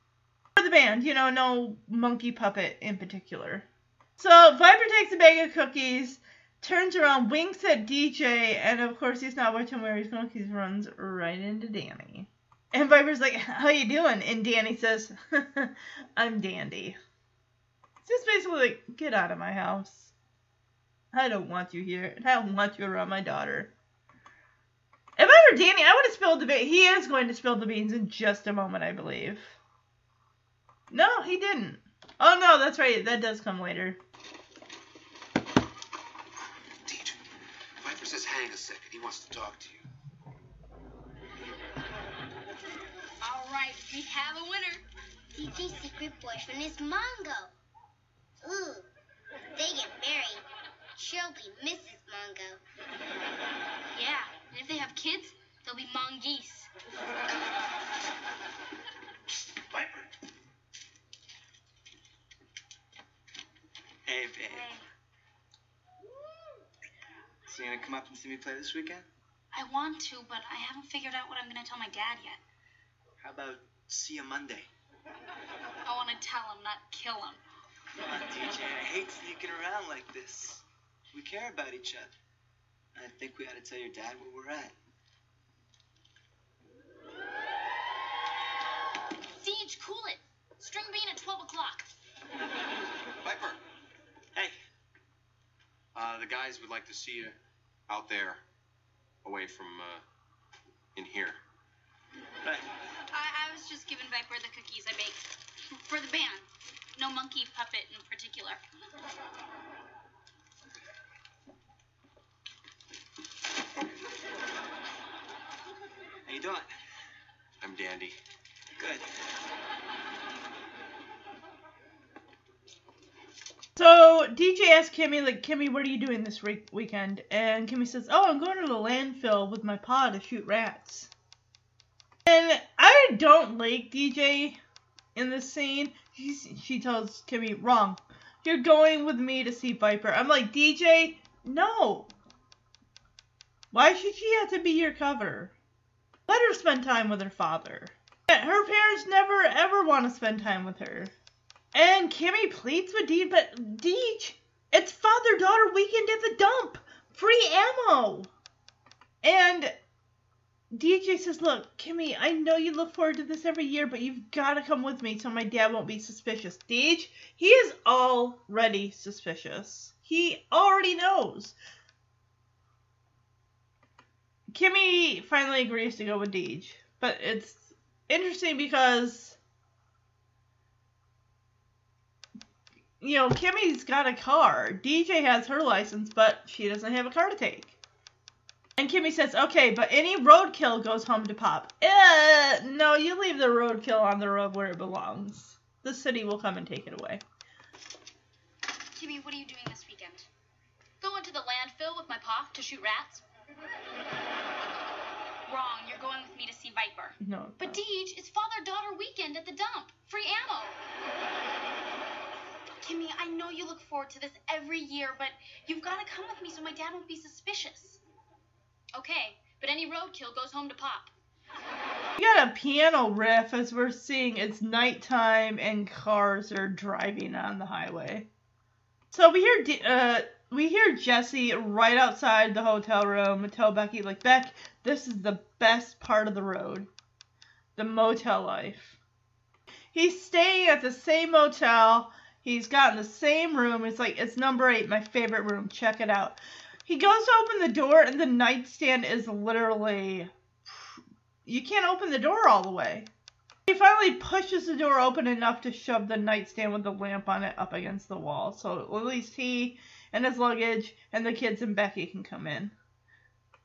Speaker 1: For the band, you know, no monkey puppet in particular. So Viper takes a bag of cookies, turns around, winks at DJ, and of course he's not watching where he's going he runs right into Danny. And Viper's like, how you doing? And Danny says, I'm dandy. It's just basically like, get out of my house. I don't want you here, and I don't want you around my daughter. If I were Danny, I would have spilled the beans. He is going to spill the beans in just a moment, I believe. No, he didn't. Oh no, that's right. That does come later.
Speaker 9: Deej, Viper says hang a second. He wants to talk to you.
Speaker 5: All right, we have a winner.
Speaker 7: DJ's secret boyfriend is Mongo. Ooh, if they get married, she'll be Mrs. Mongo.
Speaker 5: Yeah, and if they have kids, they'll be mongoose.
Speaker 9: Viper.
Speaker 10: Hey, babe. Hey. So you gonna come up and see me play this weekend?
Speaker 6: I want to, but I haven't figured out what I'm going to tell my dad yet.
Speaker 10: How about see you Monday?
Speaker 6: I want to tell him, not kill him.
Speaker 10: Come on, DJ. I hate sneaking around like this. We care about each other. I think we ought to tell your dad where we're at.
Speaker 6: Deej, cool it. String bean at 12 o'clock.
Speaker 2: Viper,
Speaker 10: Hey,
Speaker 2: uh, the guys would like to see you out there, away from uh, in here.
Speaker 10: right.
Speaker 6: I, I was just giving Viper the cookies I baked. For the band. No monkey puppet in particular.
Speaker 10: How you doing?
Speaker 2: I'm Dandy.
Speaker 10: Good.
Speaker 1: So So DJ asks Kimmy, like, Kimmy, what are you doing this week- weekend? And Kimmy says, Oh, I'm going to the landfill with my pa to shoot rats. And I don't like DJ in this scene. She tells Kimmy, Wrong. You're going with me to see Viper. I'm like, DJ, no. Why should she have to be your cover? Let her spend time with her father. Her parents never ever want to spend time with her. And Kimmy pleads with Deej, but Deej, it's father daughter weekend at the dump. Free ammo. And DJ says, Look, Kimmy, I know you look forward to this every year, but you've got to come with me so my dad won't be suspicious. Deej, he is already suspicious. He already knows. Kimmy finally agrees to go with Deej, but it's interesting because you know Kimmy's got a car. DJ has her license, but she doesn't have a car to take. And Kimmy says, "Okay, but any roadkill goes home to Pop." Uh, no, you leave the roadkill on the road where it belongs. The city will come and take it away.
Speaker 6: Kimmy, what are you doing this weekend? Going to the landfill with my pa to shoot rats? Wrong. You're going with me to see Viper.
Speaker 1: No.
Speaker 6: But Deej, it's father-daughter weekend at the dump. Free ammo. Kimmy, I know you look forward to this every year, but you've got to come with me so my dad won't be suspicious. Okay, but any roadkill goes home to Pop.
Speaker 1: We got a piano riff as we're seeing it's nighttime and cars are driving on the highway. So we hear uh we hear Jesse right outside the hotel room tell Becky like Beck, this is the best part of the road, the motel life. He's staying at the same motel. He's got in the same room. It's like it's number eight, my favorite room. Check it out. He goes to open the door and the nightstand is literally you can't open the door all the way. He finally pushes the door open enough to shove the nightstand with the lamp on it up against the wall, so at least he and his luggage and the kids and Becky can come in.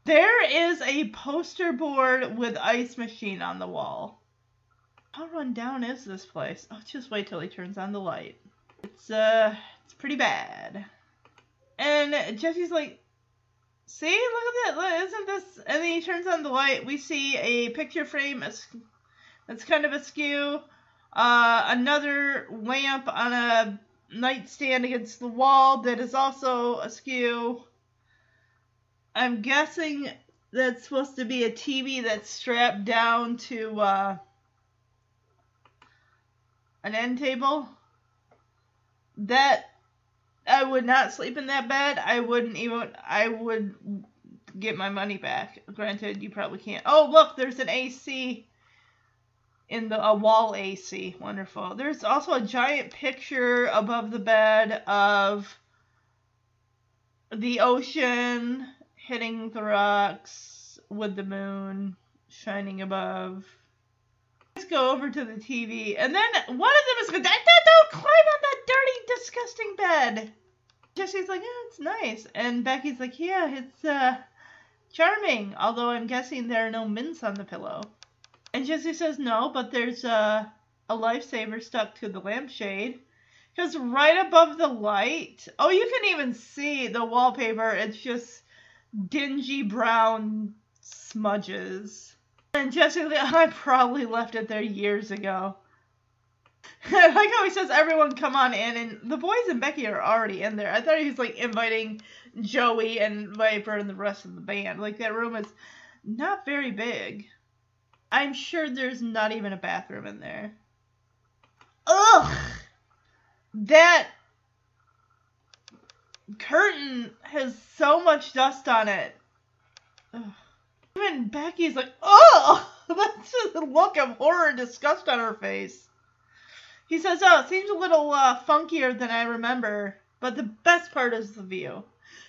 Speaker 1: There is a poster board with ice machine on the wall. How run down is this place? Oh, just wait till he turns on the light. It's uh, it's pretty bad. And Jesse's like, See, look at that. Look, isn't this? And then he turns on the light. We see a picture frame that's kind of askew. Uh, another lamp on a nightstand against the wall that is also askew. I'm guessing that's supposed to be a TV that's strapped down to uh, an end table. That I would not sleep in that bed. I wouldn't even. I would get my money back. Granted, you probably can't. Oh, look, there's an AC in the a wall AC. Wonderful. There's also a giant picture above the bed of the ocean hitting the rocks with the moon shining above. Let's go over to the TV, and then one of them is going, "Don't climb on that dirty, disgusting bed." Jesse's like, "Yeah, it's nice," and Becky's like, "Yeah, it's uh charming." Although I'm guessing there are no mints on the pillow. And Jesse says no, but there's a a lifesaver stuck to the lampshade. Because right above the light, oh, you can even see the wallpaper. It's just dingy brown smudges. And Jesse, I probably left it there years ago. I like how he says, everyone come on in, and the boys and Becky are already in there. I thought he was like inviting Joey and Viper and the rest of the band. Like that room is not very big. I'm sure there's not even a bathroom in there. Ugh! That curtain has so much dust on it. Ugh. Even Becky's like, oh, that's just a look of horror and disgust on her face. He says, oh, it seems a little uh, funkier than I remember, but the best part is the view.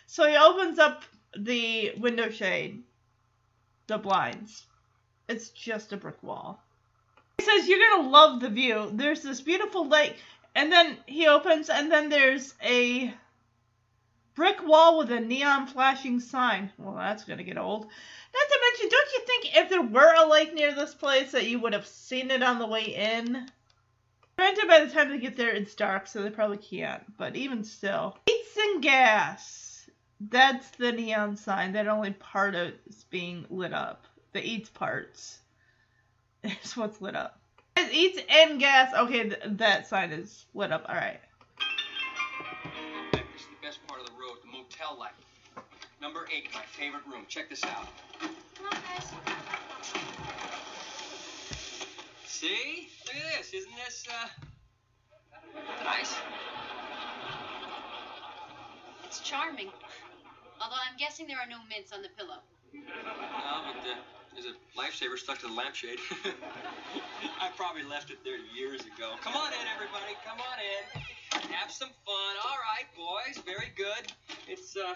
Speaker 1: So he opens up the window shade, the blinds. It's just a brick wall. He says, you're going to love the view. There's this beautiful lake, and then he opens, and then there's a brick wall with a neon flashing sign. Well, that's going to get old. Not to mention, don't you think if there were a lake near this place that you would have seen it on the way in? Granted, by the time they get there, it's dark, so they probably can't. But even still, eats and gas. That's the neon sign. That only part of is being lit up. The eats parts is what's lit up. Eats and gas. Okay, th- that sign is lit up. All right.
Speaker 3: Motel life. Number eight, my favorite room. Check this out.
Speaker 6: Come on, guys.
Speaker 3: See? Look at this. Isn't this, uh, nice?
Speaker 6: It's charming. Although I'm guessing there are no mints on the pillow.
Speaker 3: No, but uh, there's a lifesaver stuck to the lampshade. I probably left it there years ago. Come on in, everybody. Come on in. Have some fun. All right, boys. Very good. It's, uh,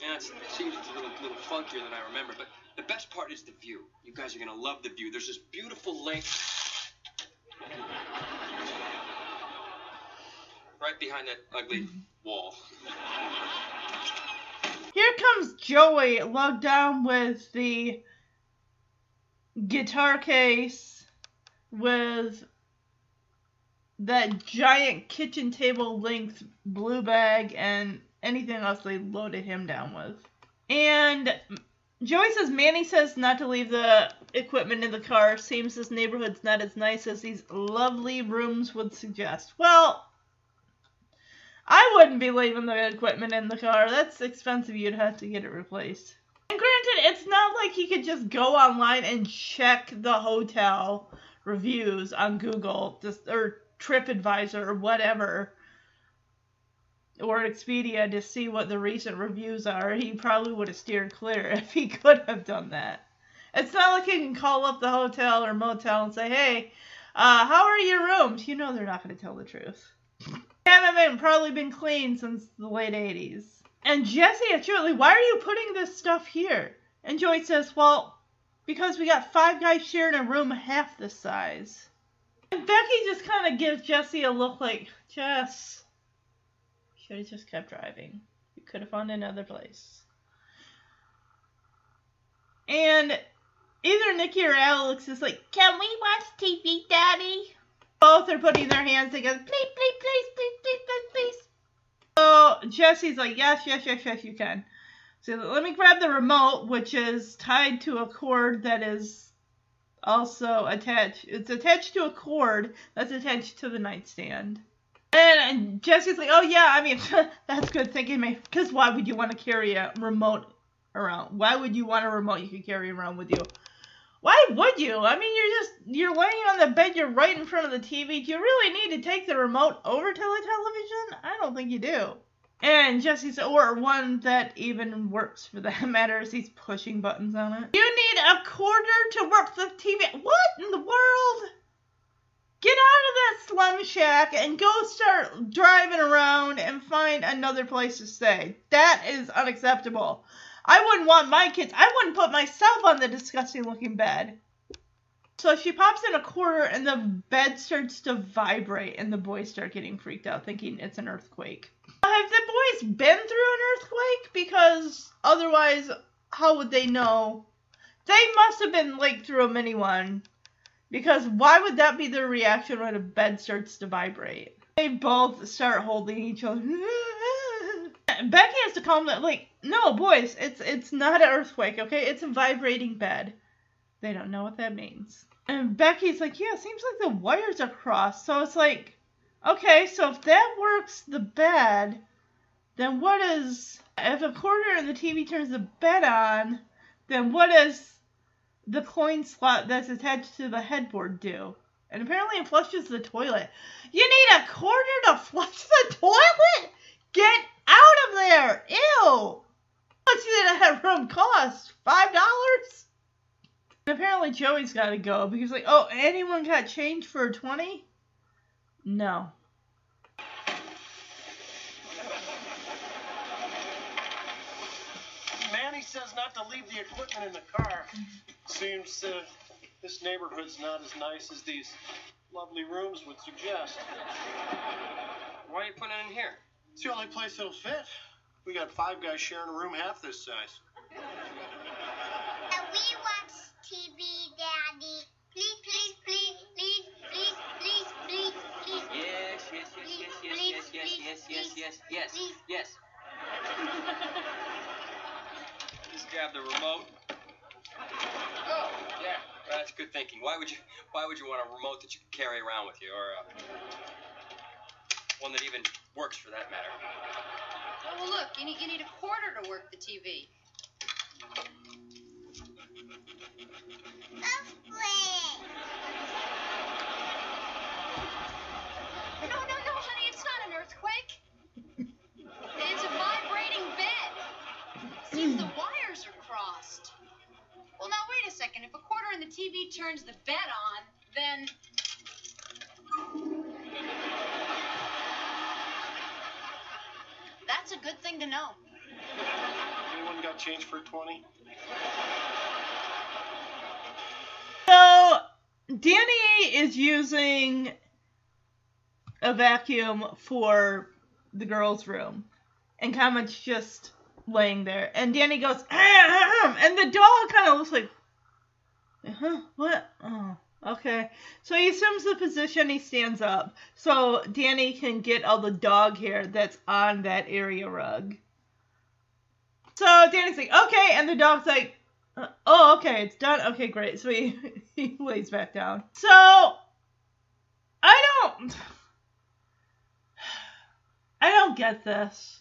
Speaker 3: yeah, it's, it seems it's a little, little funkier than I remember, but the best part is the view. You guys are gonna love the view. There's this beautiful lake right behind that ugly wall.
Speaker 1: Here comes Joey logged down with the guitar case with that giant kitchen table length blue bag and anything else they loaded him down with. And Joey says Manny says not to leave the equipment in the car. Seems this neighborhood's not as nice as these lovely rooms would suggest. Well, I wouldn't be leaving the equipment in the car. That's expensive. You'd have to get it replaced. And granted, it's not like he could just go online and check the hotel reviews on Google just, or TripAdvisor or whatever or Expedia to see what the recent reviews are. He probably would have steered clear if he could have done that. It's not like he can call up the hotel or motel and say, hey, uh, how are your rooms? You know they're not going to tell the truth. haven't been, probably been clean since the late 80s. And Jesse Joey, why are you putting this stuff here? And Joey says, well, because we got five guys sharing a room half the size. And Becky just kind of gives Jesse a look like, Jess, should have just kept driving. You could have found another place. And either Nikki or Alex is like, can we watch TV, Daddy? Both are putting their hands together. Please, please, please, please, please, please, please. So Jesse's like, yes, yes, yes, yes, you can. So let me grab the remote, which is tied to a cord that is also attached. It's attached to a cord that's attached to the nightstand. And Jesse's like, oh yeah, I mean, that's good thinking, mate. Because why would you want to carry a remote around? Why would you want a remote you could carry around with you? Why would you? I mean, you're just you're laying on the bed, you're right in front of the TV. Do you really need to take the remote over to the television? I don't think you do. And Jesse's or one that even works for that matter is he's pushing buttons on it. You need a quarter to work the TV. What in the world? Get out of that slum shack and go start driving around and find another place to stay. That is unacceptable. I wouldn't want my kids. I wouldn't put myself on the disgusting looking bed. So she pops in a quarter and the bed starts to vibrate and the boys start getting freaked out thinking it's an earthquake. Have the boys been through an earthquake? Because otherwise, how would they know? They must have been like through a mini one. Because why would that be their reaction when a bed starts to vibrate? They both start holding each other. Becky has to calm them. Like, no, boys, it's it's not an earthquake, okay? It's a vibrating bed. They don't know what that means. And Becky's like, yeah, it seems like the wires are crossed. So it's like, okay, so if that works the bed, then what is if a quarter in the TV turns the bed on, then what does the coin slot that's attached to the headboard do? And apparently it flushes the toilet. You need a quarter to flush the toilet? Get out of there! Ew! Much did that room cost? Five dollars? Apparently Joey's gotta go because like, oh, anyone got change for a twenty? No.
Speaker 4: Manny says not to leave the equipment in the car. Seems uh, this neighborhood's not as nice as these lovely rooms would suggest.
Speaker 3: Why are you putting it in here?
Speaker 4: It's the only place that'll fit. We got five guys sharing a room half this size.
Speaker 3: Yes, yes,
Speaker 7: yes,
Speaker 3: yes. Just grab the remote. Oh, yeah. That's good thinking. Why would you? Why would you want a remote that you can carry around with you, or uh, one that even works for that matter?
Speaker 11: Oh, well, look, you need, you need a quarter to work the TV. Turns the bed on, then. That's a good thing to know.
Speaker 4: Anyone got change for 20?
Speaker 1: So Danny is using a vacuum for the girls' room, and Comet's just laying there. And Danny goes, "Ahem," and the dog kind of looks like, huh, what? Oh, okay. So he assumes the position. He stands up, so Danny can get all the dog hair that's on that area rug. So Danny's like, okay, and the dog's like, uh, oh, okay, it's done. Okay, great. So he, he lays back down. So I don't I don't get this.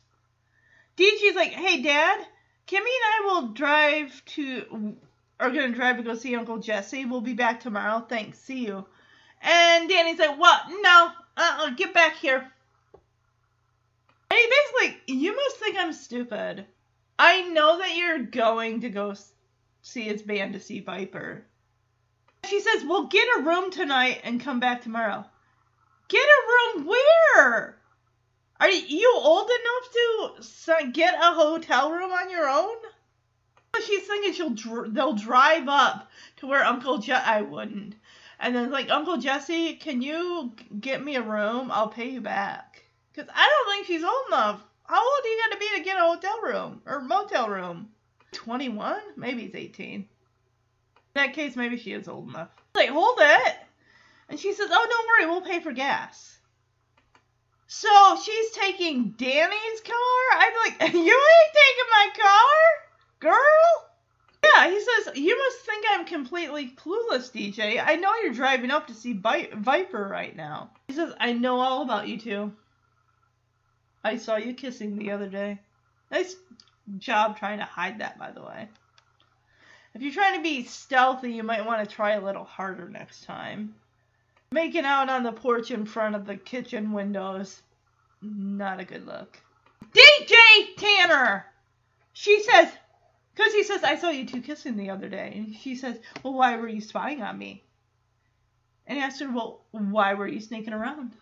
Speaker 1: DG's like, hey dad, Kimmy and I will drive to are gonna drive to go see Uncle Jesse. We'll be back tomorrow. Thanks. See you. And Danny's like, what? No. Uh-uh, get back here. And he basically, you must think I'm stupid. I know that you're going to go see his band to see Viper. She says, Well, get a room tonight and come back tomorrow. Get a room where? Are you old enough to get a hotel room on your own? She's thinking she'll dr- they'll drive up to where Uncle Je- I wouldn't, and then like Uncle Jesse, can you get me a room? I'll pay you back. Cause I don't think she's old enough. How old do you got to be to get a hotel room or motel room? 21? Maybe he's 18. In that case, maybe she is old enough. Like, hold it. And she says, Oh, don't worry, we'll pay for gas. So she's taking Danny's car? I'm like, You ain't taking my car? Girl? Yeah, he says, You must think I'm completely clueless, DJ. I know you're driving up to see Vi- Viper right now. He says, I know all about you two. I saw you kissing the other day. Nice job trying to hide that, by the way. If you're trying to be stealthy, you might want to try a little harder next time. Making out on the porch in front of the kitchen windows, not a good look. DJ Tanner! She says, because he says, I saw you two kissing the other day. And she says, Well, why were you spying on me? And he asked her, Well, why were you sneaking around?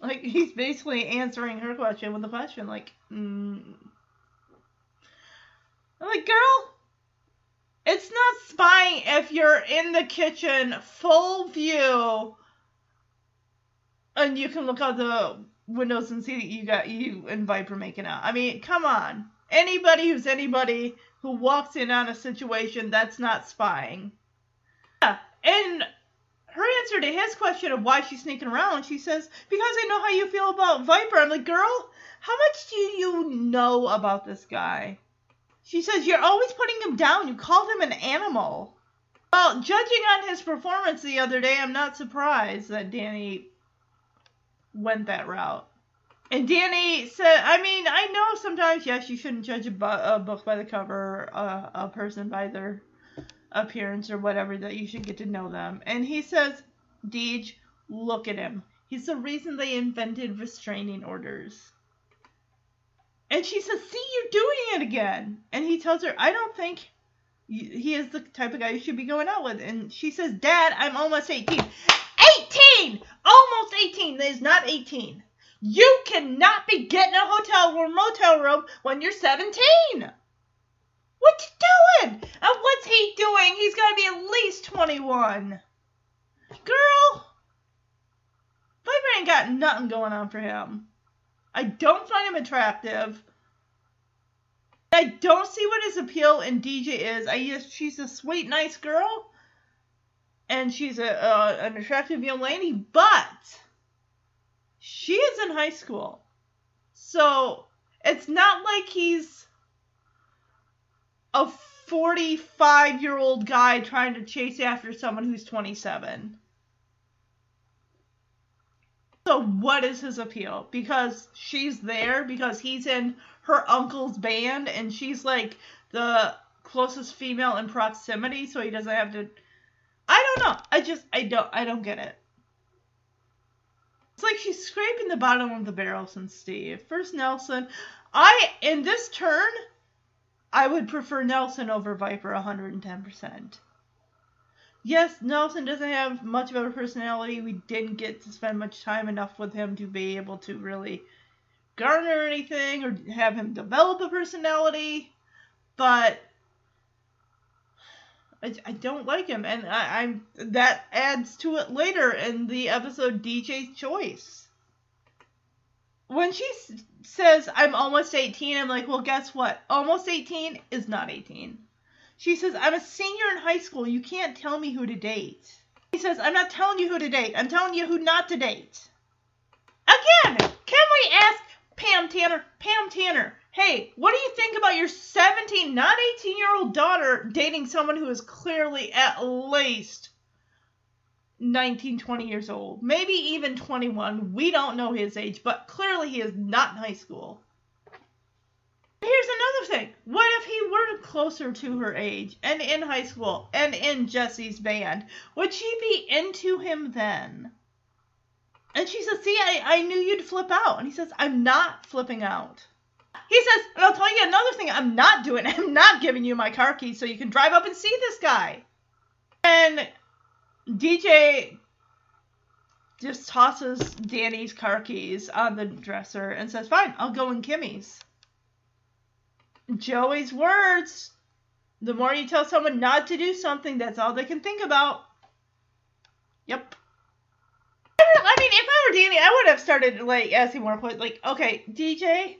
Speaker 1: Like, he's basically answering her question with a question. Like, mm. I'm like, girl, it's not spying if you're in the kitchen, full view, and you can look out the windows and see that you got you and Viper making out. I mean, come on. Anybody who's anybody who walks in on a situation, that's not spying. Yeah, and her answer to his question of why she's sneaking around, she says, Because I know how you feel about Viper. I'm like, girl, how much do you know about this guy? She says, You're always putting him down. You called him an animal. Well, judging on his performance the other day, I'm not surprised that Danny went that route. And Danny said, I mean, I know sometimes, yes, you shouldn't judge a, bu- a book by the cover, uh, a person by their appearance or whatever, that you should get to know them. And he says, Deej, look at him. He's the reason they invented restraining orders. And she says, see, you're doing it again. And he tells her, I don't think he is the type of guy you should be going out with. And she says, Dad, I'm almost 18. 18! Almost 18. That is not 18. You cannot be getting a hotel or motel room when you're 17. What you doing? And what's he doing? He's got to be at least 21. Girl, Viper ain't got nothing going on for him. I don't find him attractive. I don't see what his appeal in DJ is. I guess she's a sweet, nice girl, and she's a uh, an attractive young lady, but she is in high school, So it's not like he's a 45 year old guy trying to chase after someone who's 27. So what is his appeal? Because she's there, because he's in her uncle's band, and she's like the closest female in proximity, so he doesn't have to. I don't know. I just I don't I don't get it. It's like she's scraping the bottom of the barrel since Steve. First Nelson. I in this turn, I would prefer Nelson over Viper 110%. Yes, Nelson doesn't have much of a personality. We didn't get to spend much time enough with him to be able to really garner anything or have him develop a personality. But I, I don't like him, and I, I'm that adds to it later in the episode DJ's Choice. When she s- says I'm almost 18, I'm like, well, guess what? Almost 18 is not 18. She says I'm a senior in high school. You can't tell me who to date. He says I'm not telling you who to date. I'm telling you who not to date. Again, can we ask Pam Tanner? Pam Tanner, hey, what do you think about your 17, not 18 year old daughter dating someone who is clearly at least 19, 20 years old? Maybe even 21. We don't know his age, but clearly he is not in high school. Here's another thing. What if he were closer to her age and in high school and in Jesse's band? Would she be into him then? And she says, See, I, I knew you'd flip out. And he says, I'm not flipping out. He says, and I'll tell you another thing I'm not doing. I'm not giving you my car keys so you can drive up and see this guy. And DJ just tosses Danny's car keys on the dresser and says, Fine, I'll go in Kimmy's. Joey's words. The more you tell someone not to do something, that's all they can think about. Yep. I mean, if I were Danny, I would have started like asking more questions. Like, okay, DJ,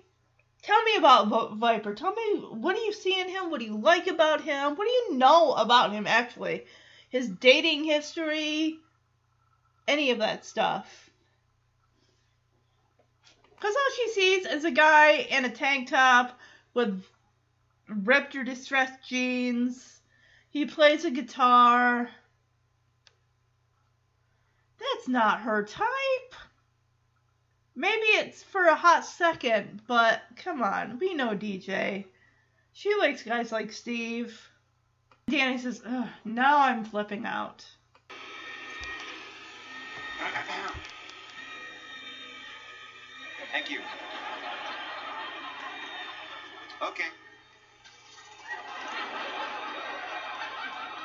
Speaker 1: tell me about Vi- Viper. Tell me what do you see in him? What do you like about him? What do you know about him actually? His dating history, any of that stuff. Because all she sees is a guy in a tank top with ripped or distressed jeans. He plays a guitar. That's not her type. Maybe it's for a hot second, but come on, we know DJ. She likes guys like Steve. Danny says, Ugh, now I'm flipping out.
Speaker 2: Thank you. Okay.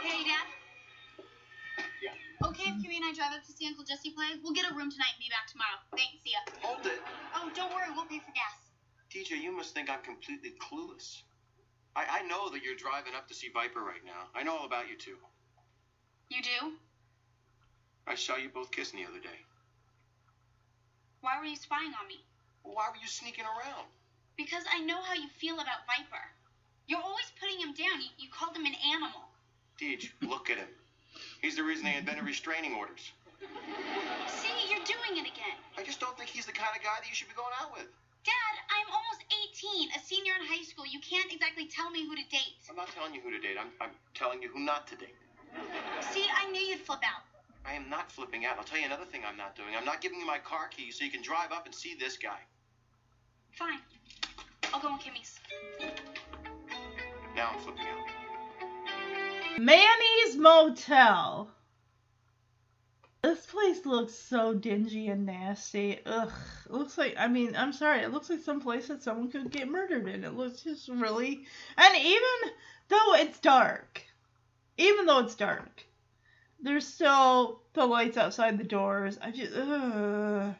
Speaker 6: Hey, Dad. Okay, if Kimmy and I drive up to see Uncle Jesse play, we'll get a room tonight and be back tomorrow. Thanks, see ya.
Speaker 2: Hold it.
Speaker 6: Oh, don't worry, we'll pay for gas.
Speaker 2: DJ, you must think I'm completely clueless. I, I know that you're driving up to see Viper right now. I know all about you two.
Speaker 6: You do?
Speaker 2: I saw you both kissing the other day.
Speaker 6: Why were you spying on me?
Speaker 2: Well, why were you sneaking around?
Speaker 6: Because I know how you feel about Viper. You're always putting him down. You, you called him an animal.
Speaker 2: Deej, look at him. He's the reason they invented restraining orders.
Speaker 6: See, you're doing it again.
Speaker 2: I just don't think he's the kind of guy that you should be going out with.
Speaker 6: Dad, I'm almost 18, a senior in high school. You can't exactly tell me who to date.
Speaker 2: I'm not telling you who to date. I'm, I'm telling you who not to date.
Speaker 6: See, I knew you'd flip out.
Speaker 2: I am not flipping out. I'll tell you another thing I'm not doing. I'm not giving you my car keys so you can drive up and see this guy.
Speaker 6: Fine. I'll go in Kimmy's.
Speaker 2: Now I'm flipping out.
Speaker 1: Manny's Motel. This place looks so dingy and nasty. Ugh. It looks like, I mean, I'm sorry, it looks like some place that someone could get murdered in. It looks just really. And even though it's dark, even though it's dark, there's still the lights outside the doors. I just. Ugh.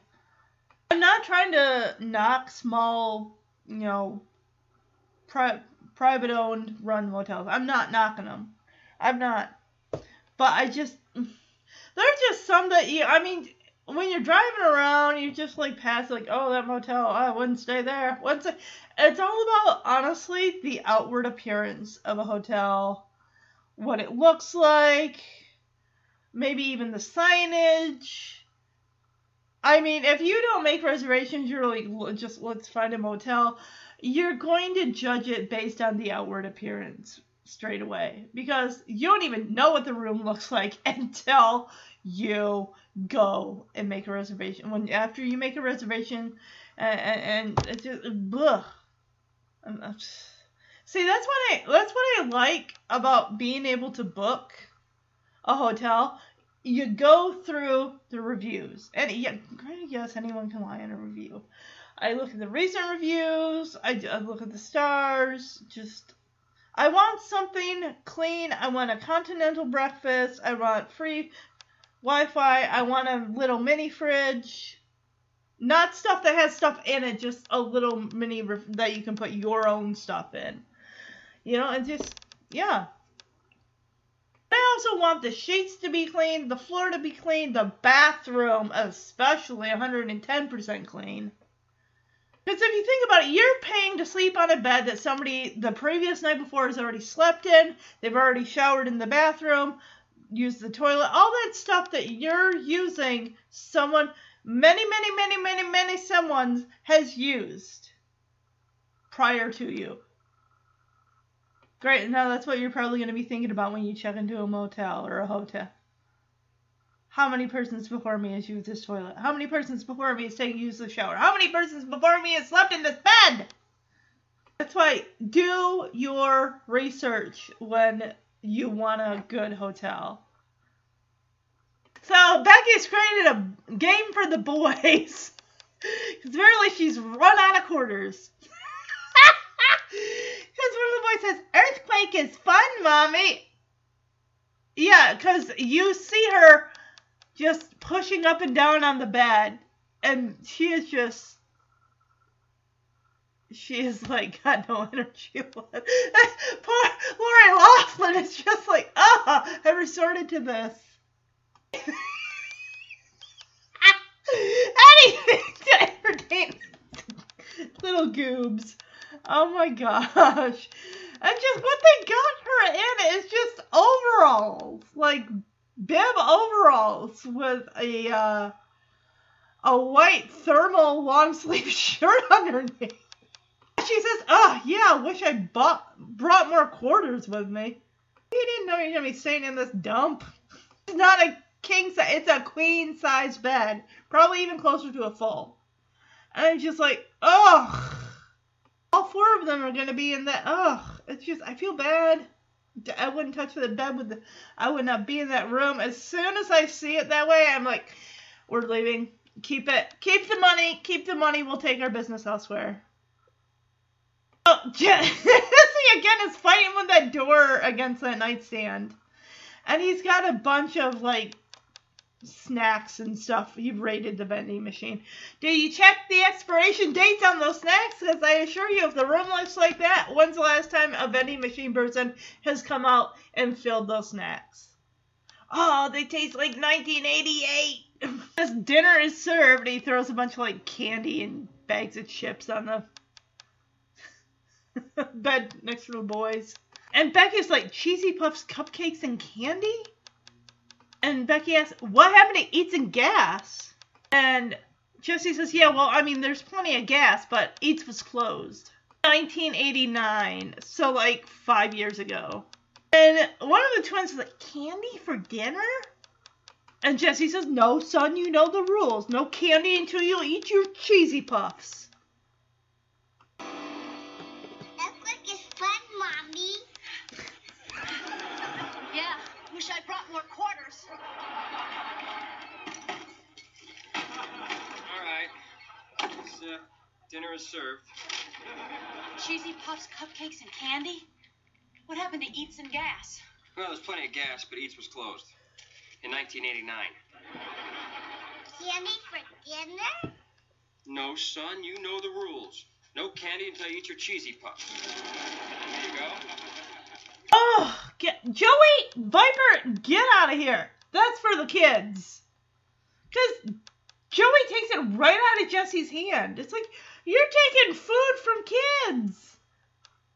Speaker 1: I'm not trying to knock small, you know, pri- private owned run motels. I'm not knocking them. I'm not. But I just there's just some that you I mean when you're driving around you just like pass like oh that motel oh, I wouldn't stay there. What's it? It's all about honestly the outward appearance of a hotel, what it looks like, maybe even the signage. I mean, if you don't make reservations, you're like, just let's find a motel. You're going to judge it based on the outward appearance straight away because you don't even know what the room looks like until you go and make a reservation. When after you make a reservation, and, and it's just just- See, that's what I that's what I like about being able to book a hotel. You go through the reviews, and yeah, yes, anyone can lie in a review. I look at the recent reviews. I, I look at the stars. Just, I want something clean. I want a continental breakfast. I want free Wi-Fi. I want a little mini fridge. Not stuff that has stuff in it, just a little mini ref- that you can put your own stuff in. You know, and just yeah. I also want the sheets to be clean, the floor to be clean, the bathroom especially 110% clean. Because if you think about it, you're paying to sleep on a bed that somebody the previous night before has already slept in. They've already showered in the bathroom, used the toilet, all that stuff that you're using, someone, many, many, many, many, many someone's has used prior to you. Great, now that's what you're probably going to be thinking about when you check into a motel or a hotel. How many persons before me has used this toilet? How many persons before me has taken used the shower? How many persons before me has slept in this bed? That's why do your research when you want a good hotel. So Becky's created a game for the boys. Because apparently she's run out of quarters. Because one of the boys says, Earthquake is fun, mommy. Yeah, because you see her just pushing up and down on the bed, and she is just. She is like got no energy. Poor Lori Loughlin is just like, ah, I resorted to this. Anything to entertain little goobs. Oh my gosh. And just what they got her in is just overalls. Like bib overalls with a uh, a white thermal long sleeve shirt underneath. She says, "Oh yeah, I wish I bought brought more quarters with me." You didn't know you're gonna be staying in this dump. It's not a king size; it's a queen size bed, probably even closer to a full. And I'm just like, ugh. All four of them are gonna be in that. Ugh. It's just I feel bad. I wouldn't touch the bed with the. I would not be in that room. As soon as I see it that way, I'm like, we're leaving. Keep it. Keep the money. Keep the money. We'll take our business elsewhere. Oh, Jesse again is fighting with that door against that nightstand, and he's got a bunch of like snacks and stuff. You've raided the vending machine. Did you check the expiration dates on those snacks? Because I assure you, if the room looks like that, when's the last time a vending machine person has come out and filled those snacks? Oh, they taste like 1988. This dinner is served. He throws a bunch of like candy and bags of chips on the bed next to the boys. And Becky's like, cheesy puffs, cupcakes, and candy? And Becky asks, what happened to Eats and Gas? And Jesse says, yeah, well, I mean, there's plenty of gas, but Eats was closed. 1989, so like five years ago. And one of the twins is like, candy for dinner? And Jesse says, no, son, you know the rules. No candy until you eat your cheesy puffs.
Speaker 7: Earthquake is fun, mommy.
Speaker 11: Yeah, wish I brought more quarters.
Speaker 3: All right. This, uh, dinner is served.
Speaker 11: Cheesy puffs, cupcakes, and candy? What happened to Eats and Gas?
Speaker 3: Well, there's plenty of gas, but Eats was closed in 1989.
Speaker 7: Candy for dinner?
Speaker 3: No, son, you know the rules. No candy until you eat your cheesy puffs. There you go.
Speaker 1: Oh, get Joey Viper, get out of here. That's for the kids. Cause Joey takes it right out of Jesse's hand. It's like you're taking food from kids.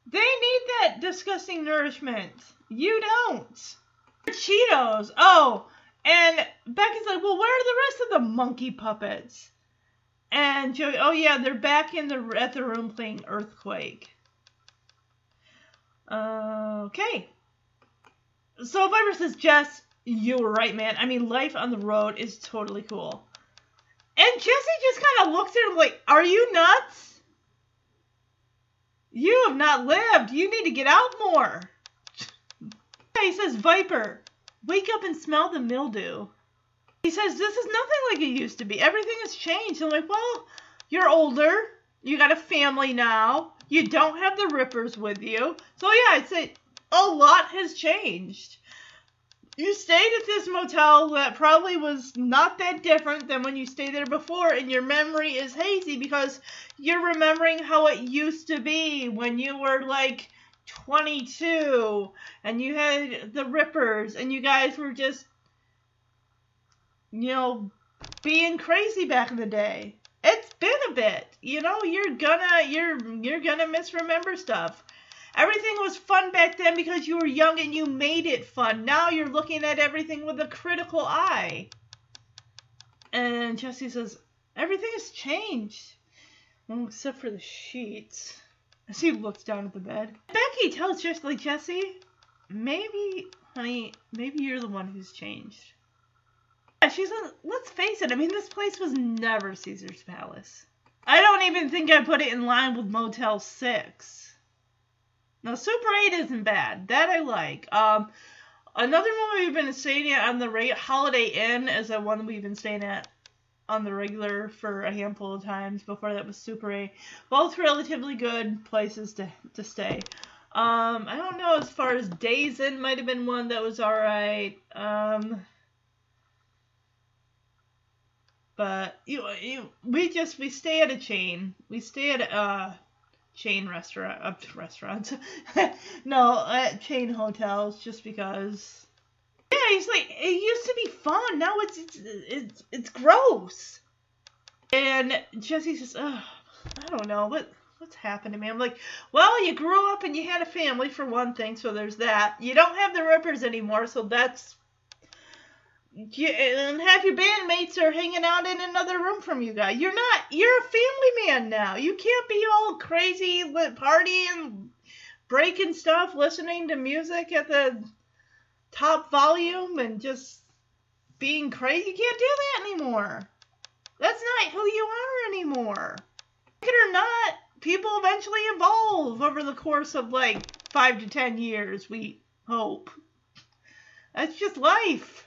Speaker 1: They need that disgusting nourishment. You don't. Cheetos. Oh, And Becky's like, well, where are the rest of the monkey puppets? And Joey, oh yeah, they're back in the at the room playing Earthquake. Okay. So Viper says, Jess, you were right, man. I mean, life on the road is totally cool. And Jesse just kind of looks at him like, are you nuts? You have not lived. You need to get out more. he says, Viper, wake up and smell the mildew. He says, This is nothing like it used to be. Everything has changed. I'm like, Well, you're older. You got a family now. You don't have the Rippers with you. So, yeah, I'd say a lot has changed. You stayed at this motel that probably was not that different than when you stayed there before, and your memory is hazy because you're remembering how it used to be when you were like 22 and you had the Rippers and you guys were just, you know, being crazy back in the day. It's been a bit, you know. You're gonna you're you're gonna misremember stuff. Everything was fun back then because you were young and you made it fun. Now you're looking at everything with a critical eye. And Jesse says, Everything has changed. Well, except for the sheets. As he looks down at the bed. Becky tells Jesse, like, Jesse, maybe, honey, maybe you're the one who's changed. Yeah, she's let's face it, I mean, this place was never Caesar's Palace. I don't even think I put it in line with Motel 6. Now, Super 8 isn't bad. That I like. Um, another one we've been staying at on the rate Holiday Inn is the one we've been staying at on the regular for a handful of times. Before that was Super 8. Both relatively good places to, to stay. Um, I don't know as far as Days Inn might have been one that was alright. Um, but you, you, we just we stay at a chain. We stay at a chain restaurant, uh, restaurants. no, at chain hotels, just because. Yeah, he's like it used to be fun. Now it's it's it's, it's gross. And Jesse says, "Ugh, I don't know what." What's happened to me? I'm like, well, you grew up and you had a family for one thing, so there's that. You don't have the Rippers anymore, so that's you, and half your bandmates are hanging out in another room from you guys. You're not. You're a family man now. You can't be all crazy, partying, breaking stuff, listening to music at the top volume, and just being crazy. You can't do that anymore. That's not who you are anymore. Like it or not, people eventually evolve over the course of like five to ten years. We hope. That's just life.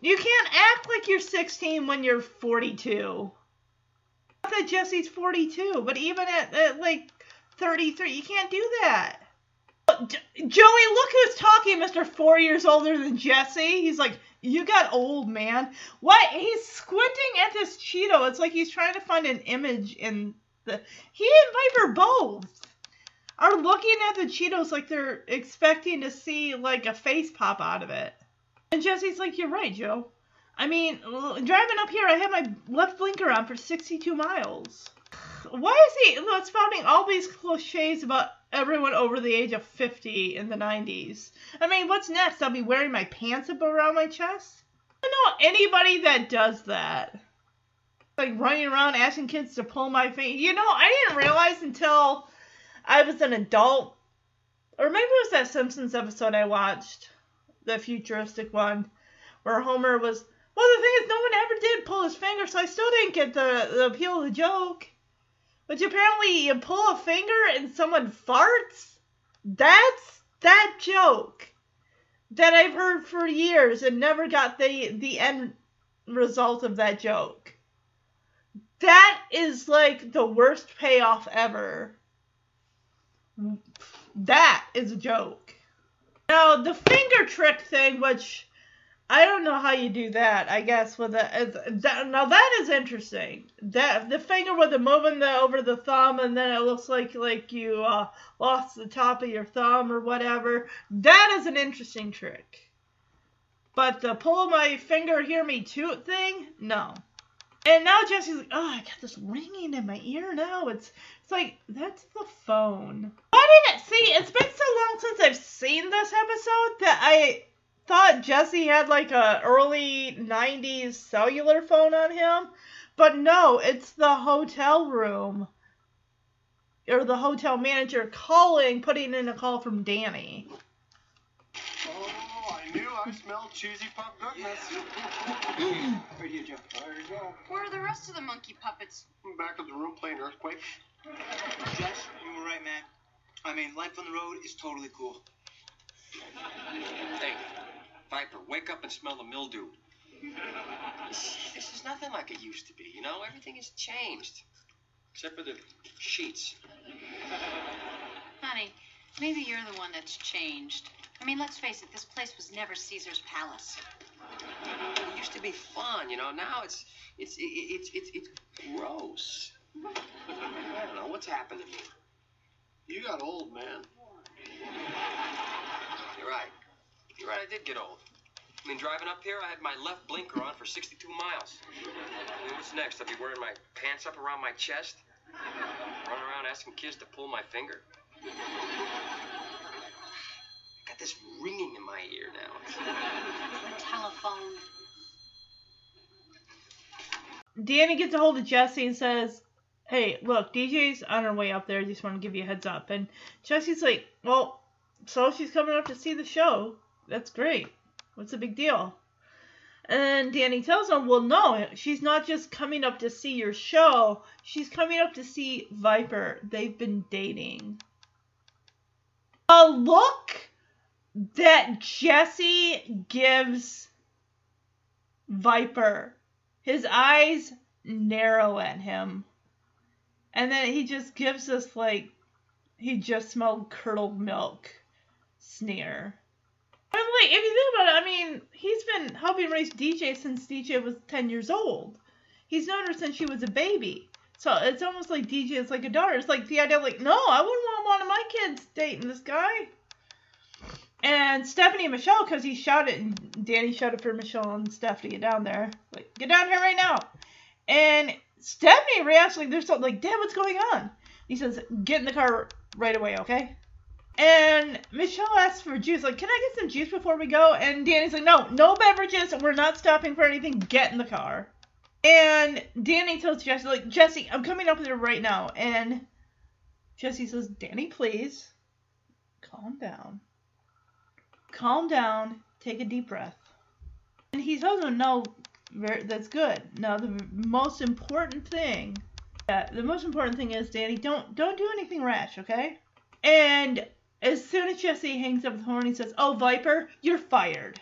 Speaker 1: You can't act like you're 16 when you're 42. Not that Jesse's 42, but even at, at like 33, you can't do that. Joey, look who's talking, Mr. Four years older than Jesse. He's like, you got old, man. What? He's squinting at this Cheeto. It's like he's trying to find an image in the. He and Viper both are looking at the Cheetos like they're expecting to see like a face pop out of it. And Jesse's like, You're right, Joe. I mean, driving up here, I had my left blinker on for 62 miles. Why is he well, spouting all these cliches about everyone over the age of 50 in the 90s? I mean, what's next? I'll be wearing my pants up around my chest? I don't know anybody that does that. Like running around asking kids to pull my finger. You know, I didn't realize until I was an adult, or maybe it was that Simpsons episode I watched the futuristic one, where Homer was. Well, the thing is, no one ever did pull his finger, so I still didn't get the, the appeal of the joke. But apparently, you pull a finger and someone farts. That's that joke that I've heard for years and never got the the end result of that joke. That is like the worst payoff ever. That is a joke. Now the finger trick thing, which I don't know how you do that. I guess with a that, now that is interesting. That the finger with the moving the over the thumb, and then it looks like like you uh, lost the top of your thumb or whatever. That is an interesting trick. But the pull my finger, hear me toot thing, no. And now Jesse's like, oh, I got this ringing in my ear now. It's it's like that's the phone. Why didn't it see? It's been so long since I've seen this episode that I thought Jesse had like a early 90s cellular phone on him, but no, it's the hotel room or the hotel manager calling, putting in a call from Danny.
Speaker 4: Oh, I knew I smelled cheesy pup goodness.
Speaker 10: Right here, Joe. There you go.
Speaker 11: Where are the rest of the monkey puppets?
Speaker 4: Back in the room playing Earthquake.
Speaker 10: Jess, you were right, man. I mean, life on the road is totally cool.
Speaker 3: Hey, Viper, wake up and smell the mildew. This, this is nothing like it used to be, you know? Everything has changed. Except for the sheets.
Speaker 11: Honey, maybe you're the one that's changed. I mean, let's face it, this place was never Caesar's palace.
Speaker 3: It used to be fun, you know. Now it's it's it, it's it's it's gross. I don't know what's happened to me.
Speaker 4: You got old, man.
Speaker 3: You're right. You're right. I did get old. I mean, driving up here, I had my left blinker on for 62 miles. I mean, what's next? I'll be wearing my pants up around my chest, running around asking kids to pull my finger. I got this ringing in my ear now.
Speaker 11: It's The telephone.
Speaker 1: Danny gets a hold of Jesse and says, Hey, look, DJ's on her way up there. I just want to give you a heads up. And Jesse's like, Well, so she's coming up to see the show. That's great. What's the big deal? And Danny tells him, Well, no, she's not just coming up to see your show. She's coming up to see Viper. They've been dating. A look that Jesse gives Viper. His eyes narrow at him. And then he just gives us like, he just smelled curdled milk sneer. And, like, if you think about it, I mean, he's been helping raise DJ since DJ was 10 years old. He's known her since she was a baby. So it's almost like DJ is like a daughter. It's like the idea, like, no, I wouldn't want one of my kids dating this guy. And Stephanie and Michelle, because he shouted, and Danny shouted for Michelle and Steph to get down there. Like, get down here right now. And Stephanie reacts like there's something like, damn, what's going on? He says, get in the car right away, okay? And Michelle asks for juice. Like, can I get some juice before we go? And Danny's like, no, no beverages. We're not stopping for anything. Get in the car. And Danny tells Jesse, like, Jesse, I'm coming up there right now. And Jesse says, Danny, please, calm down. Calm down. Take a deep breath. And he tells him, no, very, that's good. Now, the most important thing, yeah, the most important thing is, Danny, don't don't do anything rash, okay? And as soon as Jesse hangs up the phone, he says, "Oh, Viper, you're fired."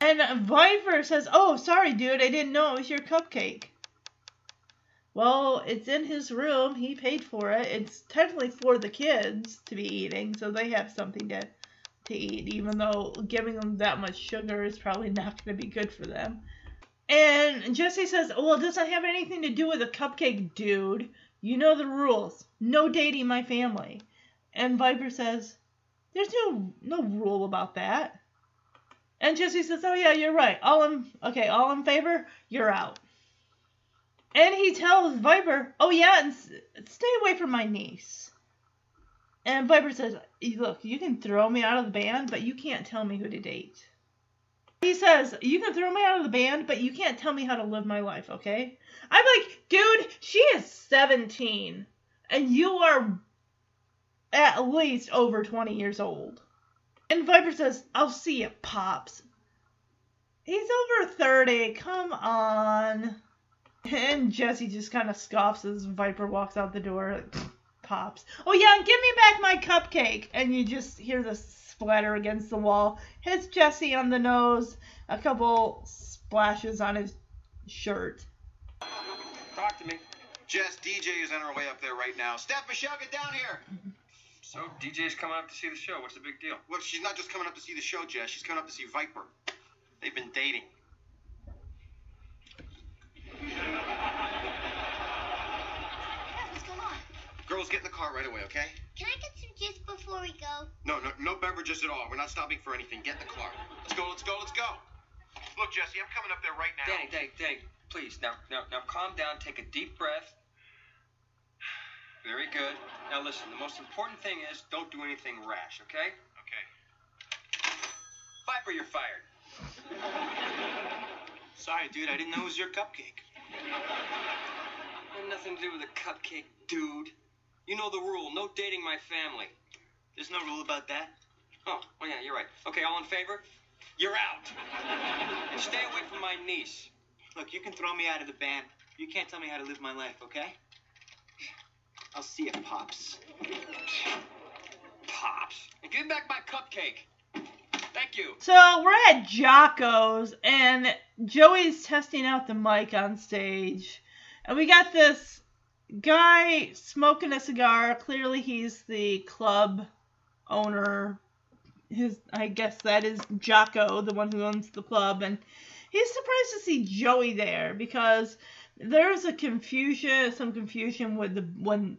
Speaker 1: And Viper says, "Oh, sorry, dude, I didn't know it was your cupcake." Well, it's in his room. He paid for it. It's technically for the kids to be eating, so they have something to to eat, even though giving them that much sugar is probably not going to be good for them. And Jesse says, Well, it doesn't have anything to do with a cupcake, dude. You know the rules. No dating my family. And Viper says, There's no no rule about that. And Jesse says, Oh yeah, you're right. All in okay, all in favor, you're out. And he tells Viper, Oh yeah, and stay away from my niece. And Viper says, Look, you can throw me out of the band, but you can't tell me who to date. He says, You can throw me out of the band, but you can't tell me how to live my life, okay? I'm like, Dude, she is 17, and you are at least over 20 years old. And Viper says, I'll see you, Pops. He's over 30, come on. And Jesse just kind of scoffs as Viper walks out the door. Pops. Oh, yeah, give me back my cupcake. And you just hear the splatter against the wall. Hits Jesse on the nose. A couple splashes on his shirt.
Speaker 3: Talk to me.
Speaker 2: Jess, DJ is on her way up there right now. Steph, Michelle, get down here.
Speaker 3: So DJ's coming up to see the show. What's the big deal?
Speaker 2: Well, she's not just coming up to see the show, Jess. She's coming up to see Viper. They've been dating.
Speaker 7: What's going on?
Speaker 2: Girls, get in the car right away, okay?
Speaker 7: Can I get some juice before we go?
Speaker 2: No, no, no beverages at all. We're not stopping for anything. Get in the car. Let's go. Let's go. Let's go. Look, Jesse, I'm coming up there right now.
Speaker 3: Danny, Danny, Danny, please. Now, now, now, calm down. Take a deep breath. Very good. Now listen. The most important thing is don't do anything rash. Okay?
Speaker 2: Okay.
Speaker 3: Viper, Viper, you're fired.
Speaker 10: Sorry, dude. I didn't know it was your cupcake.
Speaker 3: Had nothing to do with a cupcake, dude. You know the rule. No dating my family.
Speaker 10: There's no rule about that.
Speaker 3: Oh, well, yeah, you're right. Okay, all in favor? You're out. And stay away from my niece.
Speaker 10: Look, you can throw me out of the band. You can't tell me how to live my life, okay? I'll see you, Pops.
Speaker 3: Pops. And give me back my cupcake. Thank you.
Speaker 1: So we're at Jocko's and Joey's testing out the mic on stage. And we got this guy smoking a cigar. Clearly he's the club owner. His I guess that is Jocko, the one who owns the club, and he's surprised to see Joey there because there's a confusion, some confusion with the when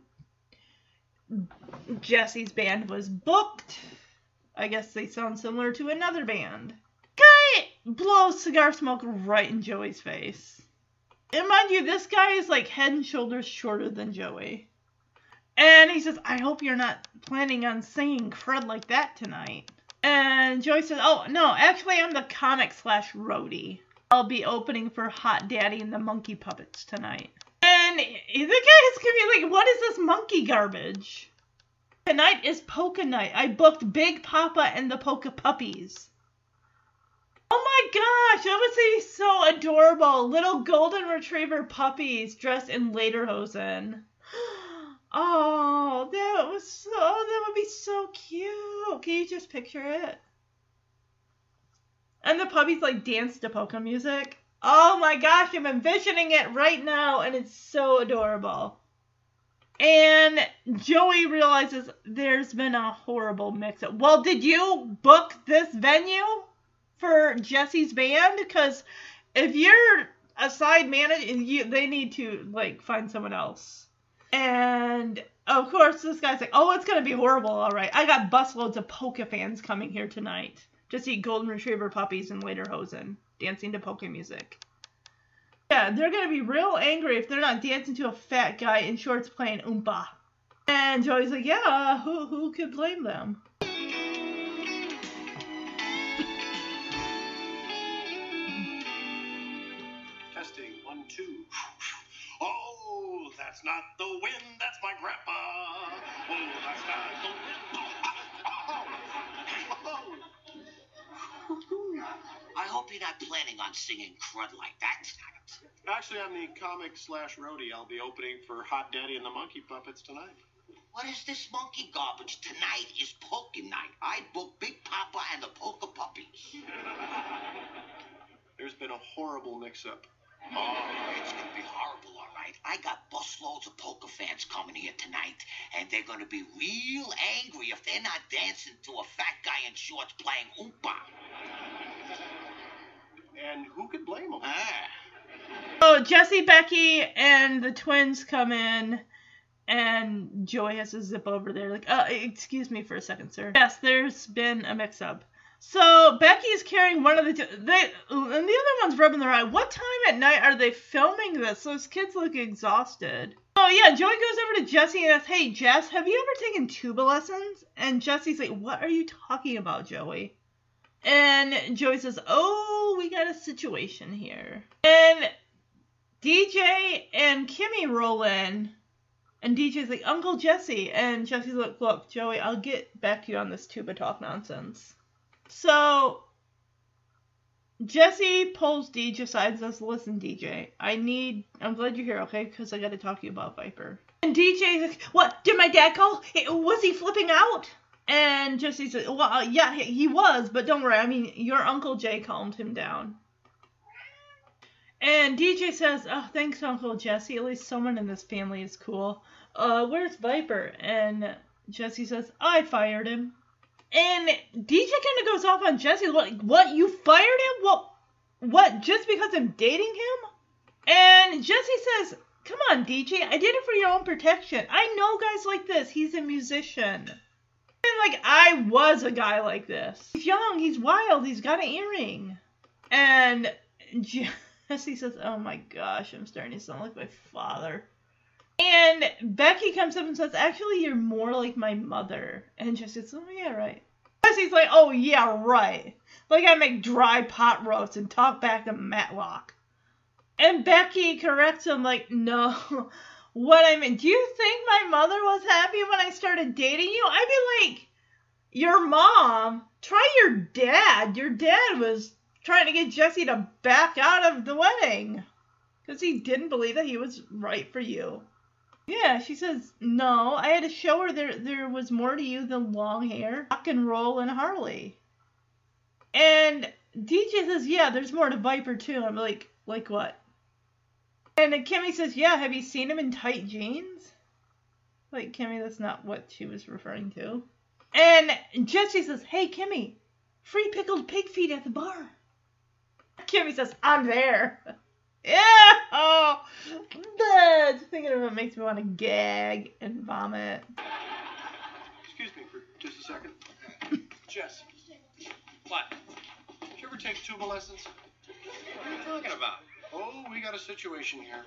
Speaker 1: Jesse's band was booked. I guess they sound similar to another band. Guy blows cigar smoke right in Joey's face. And mind you, this guy is like head and shoulders shorter than Joey. And he says, I hope you're not planning on singing crud like that tonight. And Joey says, Oh, no, actually, I'm the comic slash roadie. I'll be opening for Hot Daddy and the Monkey Puppets tonight. And the guy is gonna be like, What is this monkey garbage? Tonight is Polka Night. I booked Big Papa and the Polka Puppies. Oh my gosh, that would be so adorable. Little golden retriever puppies dressed in lederhosen. Oh, that was so that would be so cute. Can you just picture it? And the puppies like dance to polka music. Oh my gosh, I'm envisioning it right now and it's so adorable. And Joey realizes there's been a horrible mix up. Well, did you book this venue for Jesse's band? Because if you're a side manager, you, they need to like find someone else. And of course, this guy's like, "Oh, it's gonna be horrible. All right, I got busloads of polka fans coming here tonight to see golden retriever puppies and lederhosen dancing to polka music." Yeah, they're gonna be real angry if they're not dancing to a fat guy in shorts playing oompa. And Joey's like, "Yeah, who who could blame them?"
Speaker 4: Oh, that's not the wind, that's my grandpa. Oh, that's not the wind.
Speaker 9: I hope you're not planning on singing crud like that tonight.
Speaker 4: Actually, I'm the comic slash roadie. I'll be opening for Hot Daddy and the Monkey Puppets tonight.
Speaker 9: What is this monkey garbage? Tonight is polka night. I booked Big Papa and the Polka puppies.
Speaker 4: There's been a horrible mix-up.
Speaker 9: Oh, it's gonna be horrible, all right. I got busloads of polka fans coming here tonight, and they're gonna be real angry if they're not dancing to a fat guy in shorts playing oompa.
Speaker 4: And who could blame them?
Speaker 9: Ah.
Speaker 1: So Jesse, Becky, and the twins come in, and Joey has to zip over there. Like, uh, excuse me for a second, sir. Yes, there's been a mix-up. So Becky's carrying one of the t- they and the other one's rubbing their eye. What time at night are they filming this? Those kids look exhausted. Oh yeah, Joey goes over to Jesse and asks, "Hey Jess, have you ever taken tuba lessons?" And Jesse's like, "What are you talking about, Joey?" And Joey says, "Oh, we got a situation here." And DJ and Kimmy roll in, and DJ's like, "Uncle Jesse," and Jesse's like, "Look, Joey, I'll get back to you on this tuba talk nonsense." So Jesse pulls DJ aside and says, Listen, DJ, I need, I'm glad you're here, okay? Because I got to talk to you about Viper. And DJ's like, What? Did my dad call? Was he flipping out? And Jesse's like, Well, uh, yeah, he he was, but don't worry. I mean, your Uncle Jay calmed him down. And DJ says, Oh, thanks, Uncle Jesse. At least someone in this family is cool. Uh, where's Viper? And Jesse says, I fired him. And DJ kind of goes off on Jesse. Like, what? You fired him? What? What? Just because I'm dating him? And Jesse says, "Come on, DJ. I did it for your own protection. I know guys like this. He's a musician." And like, I was a guy like this. He's young. He's wild. He's got an earring. And Jesse says, "Oh my gosh, I'm starting to sound like my father." And Becky comes up and says, Actually, you're more like my mother. And Jesse's says, Oh, yeah, right. Jesse's like, oh yeah, right. Like I make dry pot roasts and talk back to Matlock. And Becky corrects him like, no. What I mean, do you think my mother was happy when I started dating you? I'd be like, your mom, try your dad. Your dad was trying to get Jesse to back out of the wedding because he didn't believe that he was right for you. Yeah, she says, no, I had to show her there, there was more to you than long hair, rock and roll, and Harley. And DJ says, yeah, there's more to Viper too. I'm like, like what? And Kimmy says, yeah, have you seen him in tight jeans? Like, Kimmy, that's not what she was referring to. And Jesse says, hey, Kimmy, free pickled pig feet at the bar. Kimmy says, I'm there. Yeah. Oh, but thinking of it makes me want to gag and vomit.
Speaker 4: Excuse me for just a second. Jess,
Speaker 3: What?
Speaker 4: did you ever take tuba lessons?
Speaker 3: What are you talking about?
Speaker 4: Oh, we got a situation here.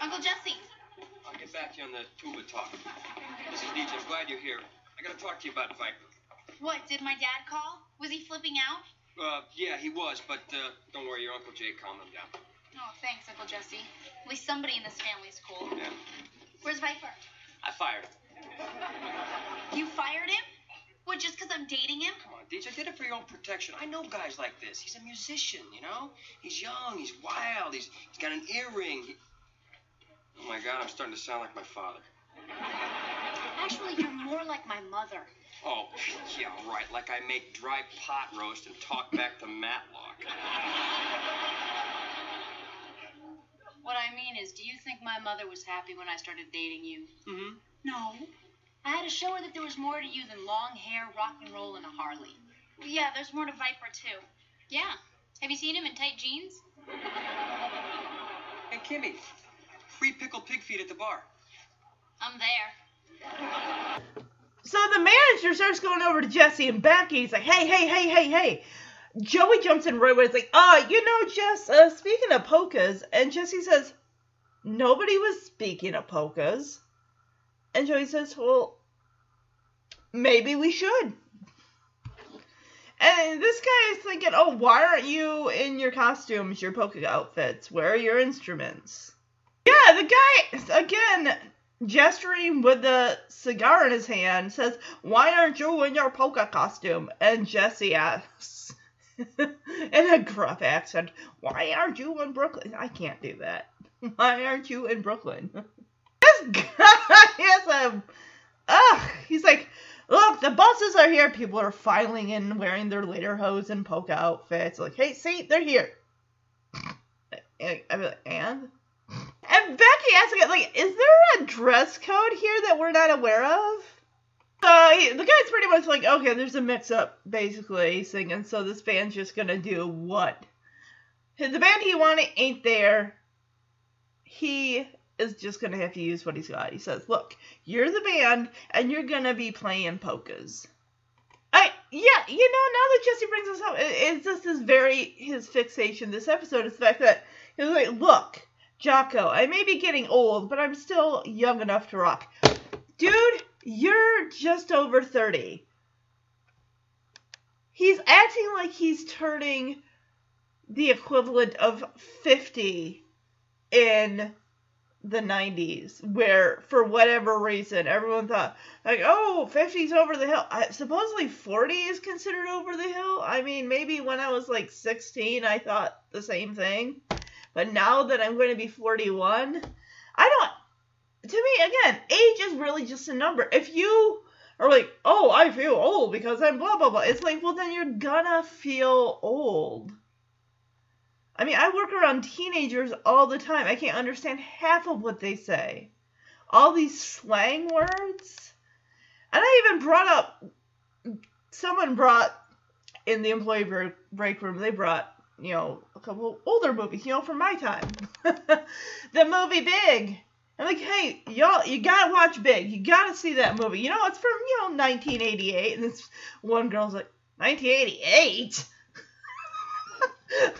Speaker 6: Uncle Jesse.
Speaker 3: I'll get back to you on the tuba talk. This is DJ. I'm glad you're here. I gotta talk to you about Viper.
Speaker 6: What, did my dad call? Was he flipping out?
Speaker 3: Uh, yeah, he was, but uh, don't worry, your Uncle Jay calmed him down.
Speaker 6: Oh, thanks, Uncle Jesse. At least somebody in this family's cool.
Speaker 3: Yeah.
Speaker 6: Where's Viper?
Speaker 3: I fired him.
Speaker 6: You fired him? What, just because I'm dating him?
Speaker 3: Come on, DJ, did it for your own protection. I know guys like this. He's a musician, you know? He's young, he's wild, he's, he's got an earring. He... Oh my god, I'm starting to sound like my father.
Speaker 6: Actually, you're more like my mother.
Speaker 3: Oh, yeah, right. Like I make dry pot roast and talk back to Matlock.
Speaker 11: What I mean is, do you think my mother was happy when I started dating you?
Speaker 3: Mm-hmm.
Speaker 11: No. I had to show her that there was more to you than long hair, rock and roll, and a Harley.
Speaker 6: Yeah, there's more to Viper, too.
Speaker 5: Yeah. Have you seen him in tight jeans?
Speaker 3: Hey, Kimmy, free pickled pig feet at the bar.
Speaker 6: I'm there.
Speaker 1: So the manager starts going over to Jesse and Becky. He's like, hey, hey, hey, hey, hey. Joey jumps in right away. It's like, uh, you know, Jess, uh, speaking of polkas. And Jesse says, nobody was speaking of polkas. And Joey says, well, maybe we should. And this guy is thinking, oh, why aren't you in your costumes, your polka outfits? Where are your instruments? Yeah, the guy, again, gesturing with the cigar in his hand, says, Why aren't you in your polka costume? And Jesse asks, in a gruff accent, Why aren't you in Brooklyn? I can't do that. Why aren't you in Brooklyn? This guy is a. Ugh. He's like, Look, the buses are here. People are filing in wearing their lederhosen and polka outfits. Like, hey, see, they're here. And, and? Becky asking, like, is there a dress code here that we're not aware of? So he, the guy's pretty much like, okay, there's a mix up, basically, singing, so this band's just gonna do what? The band he wanted ain't there. He is just gonna have to use what he's got. He says, look, you're the band, and you're gonna be playing polkas. I yeah, you know, now that Jesse brings this up, it, it's just his very his fixation this episode is the fact that he's like, look, Jocko, I may be getting old, but I'm still young enough to rock. Dude, you're just over 30. He's acting like he's turning the equivalent of 50 in the 90s, where for whatever reason everyone thought, like, oh, 50's over the hill. I, supposedly 40 is considered over the hill. I mean, maybe when I was like 16, I thought the same thing. But now that I'm going to be 41, I don't. To me, again, age is really just a number. If you are like, oh, I feel old because I'm blah, blah, blah, it's like, well, then you're gonna feel old. I mean, I work around teenagers all the time. I can't understand half of what they say. All these slang words. And I even brought up, someone brought in the employee break- room, they brought you know, a couple older movies, you know, from my time. the movie Big. I'm like, hey, y'all, you gotta watch Big. You gotta see that movie. You know, it's from, you know, 1988. And this one girl's like, 1988?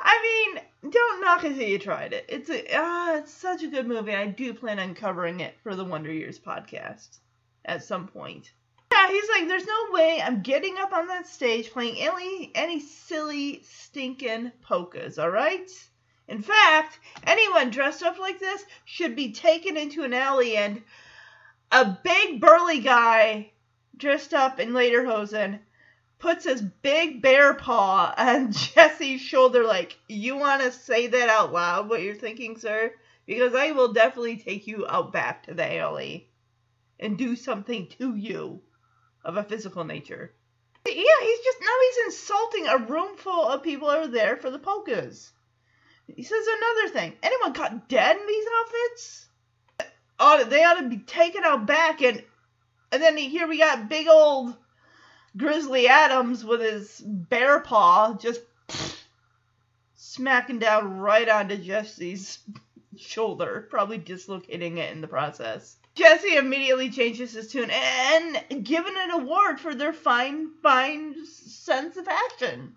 Speaker 1: I mean, don't knock it till you tried it. It's a, ah, it's such a good movie. I do plan on covering it for the Wonder Years podcast at some point. Yeah, he's like, there's no way I'm getting up on that stage playing any any silly stinking polkas, all right? In fact, anyone dressed up like this should be taken into an alley and a big burly guy dressed up in lederhosen puts his big bear paw on Jesse's shoulder like, "You want to say that out loud what you're thinking, sir? Because I will definitely take you out back to the alley and do something to you of a physical nature." Yeah, he's just now he's insulting a room full of people are there for the polkas. He says another thing. Anyone caught dead in these outfits? Ought they ought to be taken out back and and then here we got big old Grizzly Adams with his bear paw just smacking down right onto Jesse's shoulder, probably dislocating it in the process. Jesse immediately changes his tune and given an award for their fine, fine sense of fashion.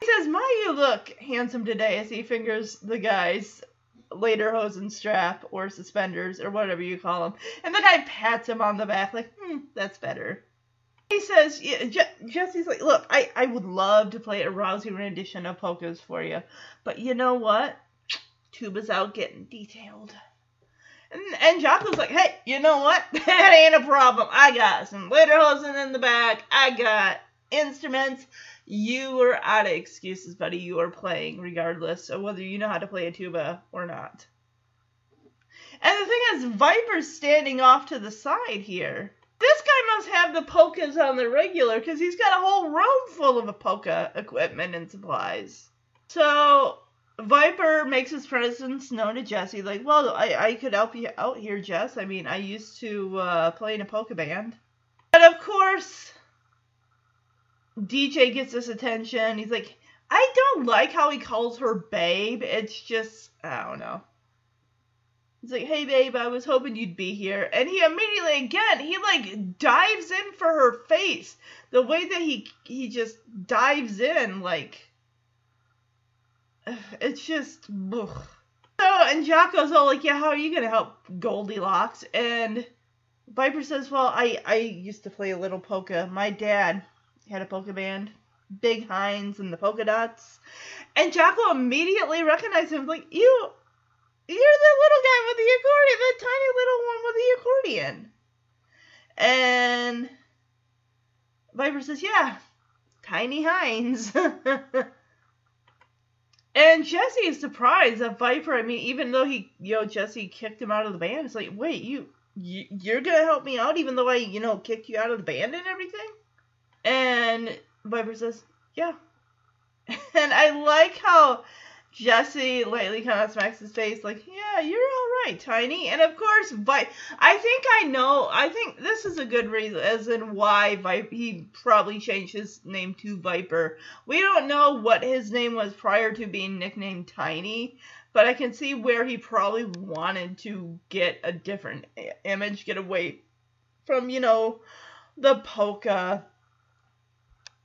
Speaker 1: He says, My, you look handsome today as he fingers the guy's lederhosen strap or suspenders or whatever you call them. And the guy pats him on the back, like, hmm, that's better. He says, yeah, Je- Jesse's like, Look, I, I would love to play a rousing rendition of polkas for you, but you know what? Tuba's out getting detailed. And, and Jocko's like, hey, you know what? that ain't a problem. I got some lederhosen in the back. I got instruments. You are out of excuses, buddy. You are playing regardless of whether you know how to play a tuba or not. And the thing is, Viper's standing off to the side here. This guy must have the polkas on the regular because he's got a whole room full of polka equipment and supplies. So Viper makes his presence known to Jesse, like, well, I, I could help you out here, Jess. I mean, I used to uh, play in a polka band. And of course, DJ gets his attention. He's like, I don't like how he calls her babe. It's just, I don't know. He's like, hey babe, I was hoping you'd be here. And he immediately, again, he like dives in for her face. The way that he he just dives in, like, it's just, ugh. So, and Jocko's all like, yeah, how are you to help Goldilocks? And Viper says, well, I, I used to play a little polka. My dad had a polka band, Big Heinz and the polka dots. And Jocko immediately recognized him, like, you, you're the little guy with the accordion, the tiny little one with the accordion. And Viper says, yeah, Tiny Heinz. And Jesse is surprised that Viper. I mean, even though he, you know, Jesse kicked him out of the band, it's like, wait, you, you you're gonna help me out, even though I, you know, kicked you out of the band and everything. And Viper says, yeah. And I like how Jesse lightly kind of smacks his face, like, yeah, you're all right, Tiny. And of course, Vi- I think I know. I think this is a good reason, as in why Vi- he probably changed his name to Viper. We don't know what his name was prior to being nicknamed Tiny, but I can see where he probably wanted to get a different image, get away from, you know, the polka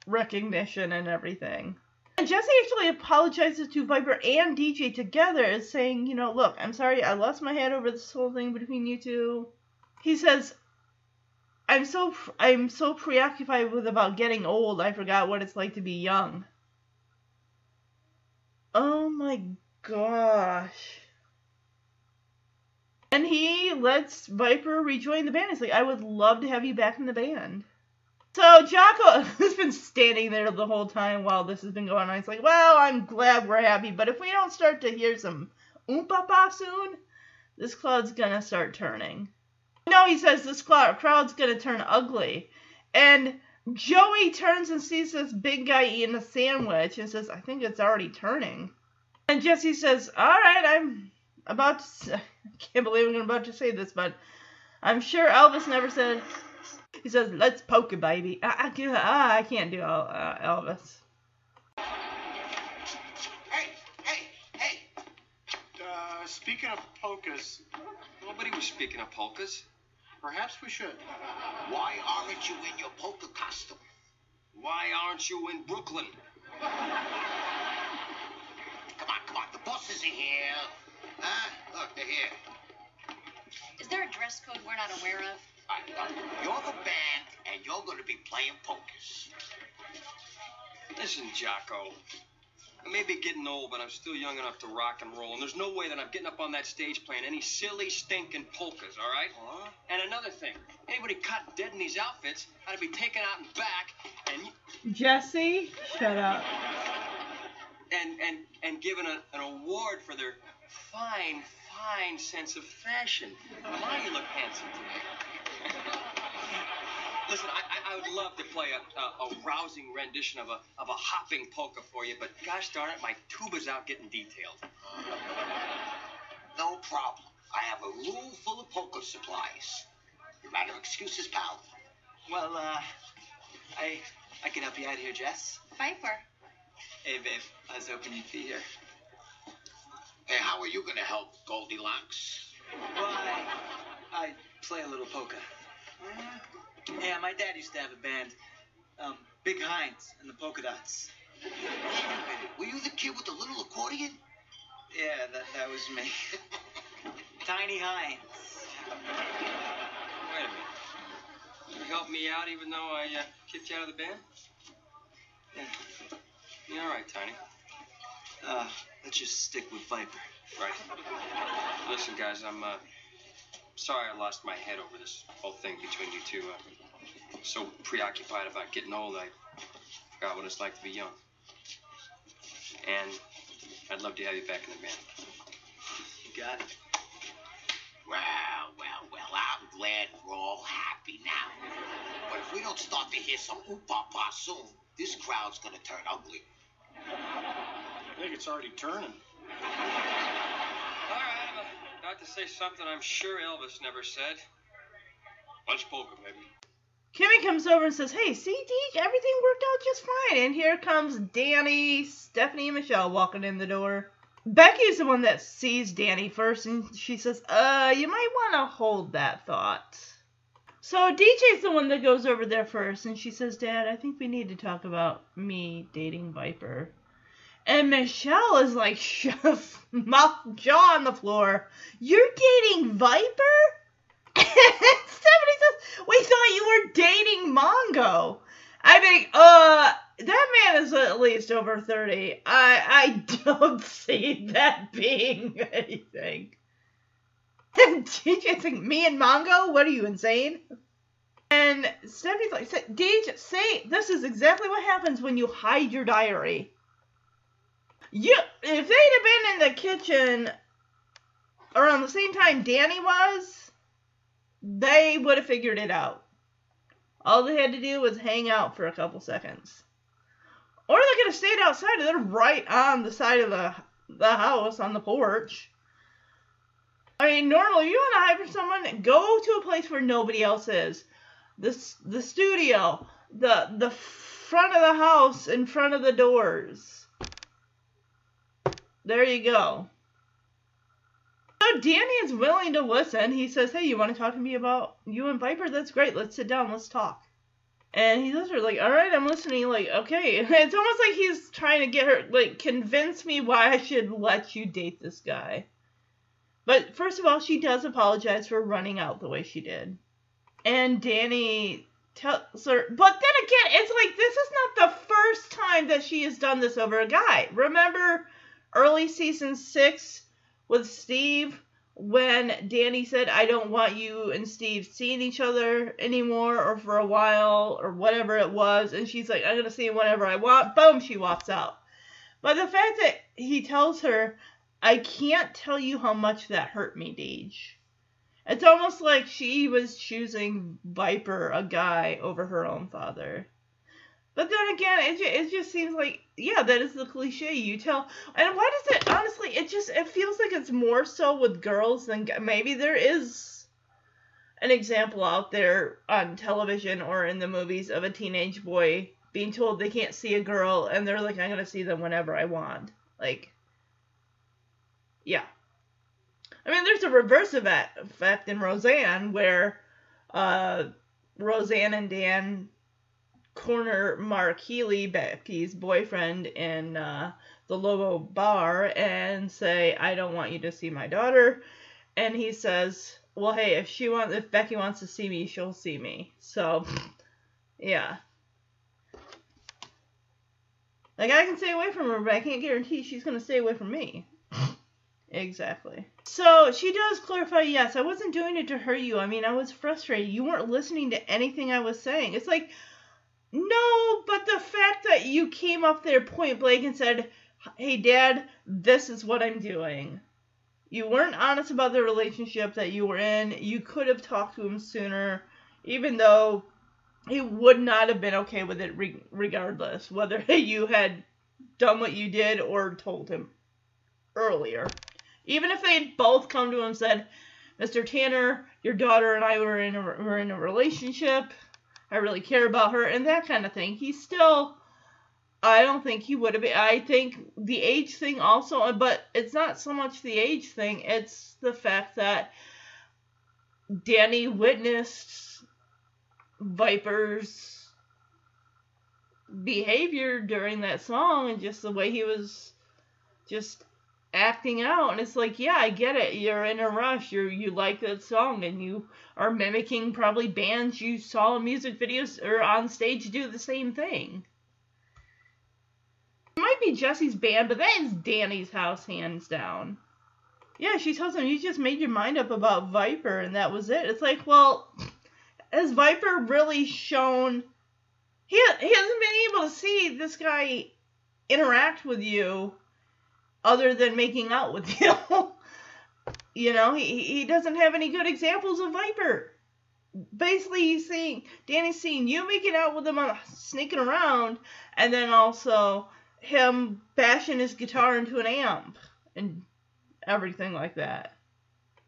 Speaker 1: recognition and everything. And Jesse actually apologizes to Viper and DJ together, saying, you know, look, I'm sorry, I lost my head over this whole thing between you two. He says, I'm so I'm so preoccupied with about getting old, I forgot what it's like to be young. Oh my gosh. And he lets Viper rejoin the band. He's like, I would love to have you back in the band. So Jocko has been standing there the whole time while this has been going on. He's like, well, I'm glad we're happy, but if we don't start to hear some oompapa soon, this cloud's gonna start turning. No, he says this cloud, crowd's gonna turn ugly. And Joey turns and sees this big guy eating a sandwich and says, I think it's already turning. And Jesse says, all right, I'm about to, s- I can't believe I'm about to say this, but I'm sure Elvis never said, he says, let's poke it, baby. I, I, can't- I, I can't do El- uh, Elvis.
Speaker 4: Hey, hey, hey. Uh, speaking of polkas,
Speaker 3: Nobody was speaking of polkas.
Speaker 4: perhaps we should.
Speaker 9: Why aren't you in your polka costume?
Speaker 3: Why aren't you in Brooklyn?
Speaker 9: Come on, come on. The bosses are here. Huh? Look, they're here.
Speaker 6: Is there a dress code we're not aware of?
Speaker 9: All right, look, You're the band. and you're going to be playing pokers.
Speaker 3: Listen, Jocko. I may be getting old, but I'm still young enough to rock and roll, and there's no way that I'm getting up on that stage playing any silly, stinking polkas, all right?
Speaker 10: Huh?
Speaker 3: And another thing, anybody caught dead in these outfits ought to be taken out and back, and
Speaker 1: Jesse, shut up.
Speaker 3: and and and given a, an award for their fine, fine sense of fashion. My, you look handsome today. Listen, I, I, I would love to play a, a, a rousing rendition of a of a hopping polka for you, but gosh darn it, my tuba's out getting detailed.
Speaker 9: No problem. I have a room full of polka supplies. You rather excuses, pal?
Speaker 10: Well, uh, I I can help you out here, Jess.
Speaker 6: Viper.
Speaker 10: Hey, babe. I was hoping you'd be here.
Speaker 9: Hey, how are you going to help Goldilocks?
Speaker 10: Well, I, I play a little polka. Yeah, my dad used to have a band. Um, Big Heinz and the Polka Dots.
Speaker 9: Wait a minute. Were you the kid with the little accordion?
Speaker 10: Yeah, that, that was me. Tiny Heinz.
Speaker 3: Wait a minute. You helped me out even though I uh, kicked you out of the band?
Speaker 10: Yeah.
Speaker 3: Yeah, all right, Tiny.
Speaker 10: Uh, let's just stick with Viper.
Speaker 3: Right. Listen, guys, I'm uh, sorry I lost my head over this whole thing between you two. Uh, so preoccupied about getting old, I forgot what it's like to be young. And I'd love to have you back in the band.
Speaker 10: You got it.
Speaker 9: Well, well, well, I'm glad we're all happy now. But if we don't start to hear some oop-pa-pa soon, this crowd's gonna turn ugly.
Speaker 4: I think it's already turning.
Speaker 3: About to say something I'm sure Elvis never said. Baby.
Speaker 1: Kimmy comes over and says, Hey, see, Deej, everything worked out just fine. And here comes Danny, Stephanie, and Michelle walking in the door. Becky's the one that sees Danny first, and she says, Uh, you might want to hold that thought. So DJ's the one that goes over there first, and she says, Dad, I think we need to talk about me dating Viper. And Michelle is like, mouth jaw on the floor. You're dating Viper? Stephanie says, We thought you were dating Mongo. I think, uh, that man is at least over 30. I I don't see that being anything. DJ think me and Mongo? What are you insane? And Stephanie's like, DJ, say this is exactly what happens when you hide your diary. You, if they'd have been in the kitchen around the same time Danny was, they would have figured it out. All they had to do was hang out for a couple seconds. Or they could have stayed outside. They're right on the side of the the house on the porch. I mean, normally you want to hire someone, go to a place where nobody else is. The the studio, the the front of the house, in front of the doors. There you go. So Danny is willing to listen. He says, "Hey, you want to talk to me about you and Viper? That's great. Let's sit down. Let's talk." And he's literally like, "All right, I'm listening." Like, okay. It's almost like he's trying to get her, like, convince me why I should let you date this guy. But first of all, she does apologize for running out the way she did. And Danny tells her, but then again, it's like this is not the first time that she has done this over a guy. Remember early season six with Steve when Danny said, I don't want you and Steve seeing each other anymore or for a while or whatever it was. And she's like, I'm going to see him whenever I want. Boom, she walks out. But the fact that he tells her, I can't tell you how much that hurt me, Deej. It's almost like she was choosing Viper, a guy, over her own father. But then again, it just, it just seems like, yeah, that is the cliche you tell. And why does it, honestly, it just, it feels like it's more so with girls than, maybe there is an example out there on television or in the movies of a teenage boy being told they can't see a girl and they're like, I'm to see them whenever I want. Like, yeah. I mean, there's a reverse effect in Roseanne where uh, Roseanne and Dan corner Mark Healy, Becky's boyfriend, in uh, the Lobo bar and say, "I don't want you to see my daughter," and he says, "Well, hey, if she wants, if Becky wants to see me, she'll see me." So, Yeah. Like I can stay away from her, but I can't guarantee she's gonna stay away from me. exactly. So she does clarify, yes, I wasn't doing it to hurt you. I mean, I was frustrated. You weren't listening to anything I was saying. It's like, no, but the fact that you came up there point blank and said, hey, dad, this is what I'm doing. You weren't honest about the relationship that you were in. You could have talked to him sooner, even though he would not have been okay with it re- regardless, whether you had done what you did or told him earlier. Even if they had both come to him and said, Mr. Tanner, your daughter and I were in a, were in a relationship. I really care about her and that kind of thing. He still, I don't think he would have been. I think the age thing also, uh, but it's not so much the age thing, it's the fact that Danny witnessed Viper's behavior during that song and just the way he was just acting out and it's like yeah i get it you're in a rush you you like that song and you are mimicking probably bands you saw in music videos or on stage do the same thing. It might be jesse's band but that is danny's house hands down. Yeah she tells him you just made your mind up about viper and that was it. It's like well has viper really shown he, he hasn't been able to see this guy interact with you other than making out with you. you know, he he doesn't have any good examples of Viper. Basically, he's seeing Danny's seeing you making out with him on sneaking around, and then also him bashing his guitar into an amp and everything like that.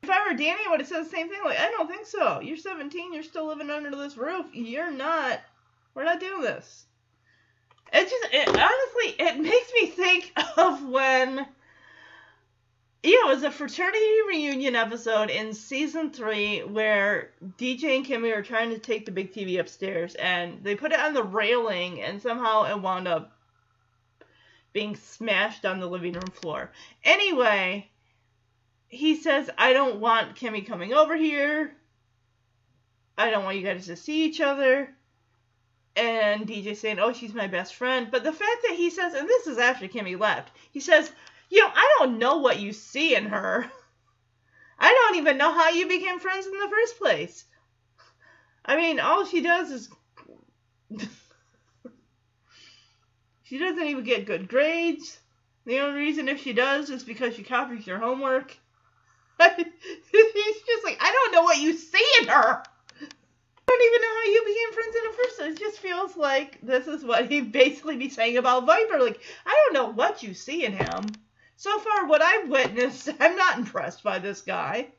Speaker 1: If I were Danny, I would have said the same thing. Like, I don't think so. You're 17. You're still living under this roof. You're not. We're not doing this. It just, it, honestly, it makes me think of when, yeah, it was a fraternity reunion episode in season three where DJ and Kimmy are trying to take the big TV upstairs and they put it on the railing and somehow it wound up being smashed on the living room floor. Anyway, he says, I don't want Kimmy coming over here. I don't want you guys to see each other and DJ saying, "Oh, she's my best friend." But the fact that he says, and this is after Kimmy left, he says, "You know, I don't know what you see in her. I don't even know how you became friends in the first place. I mean, all she does is she doesn't even get good grades. The only reason if she does is because she copies your homework." He's just like, "I don't know what you see in her." I don't even know how you became friends in the first place. It just feels like this is what he'd basically be saying about Viper. Like, I don't know what you see in him. So far, what I've witnessed, I'm not impressed by this guy.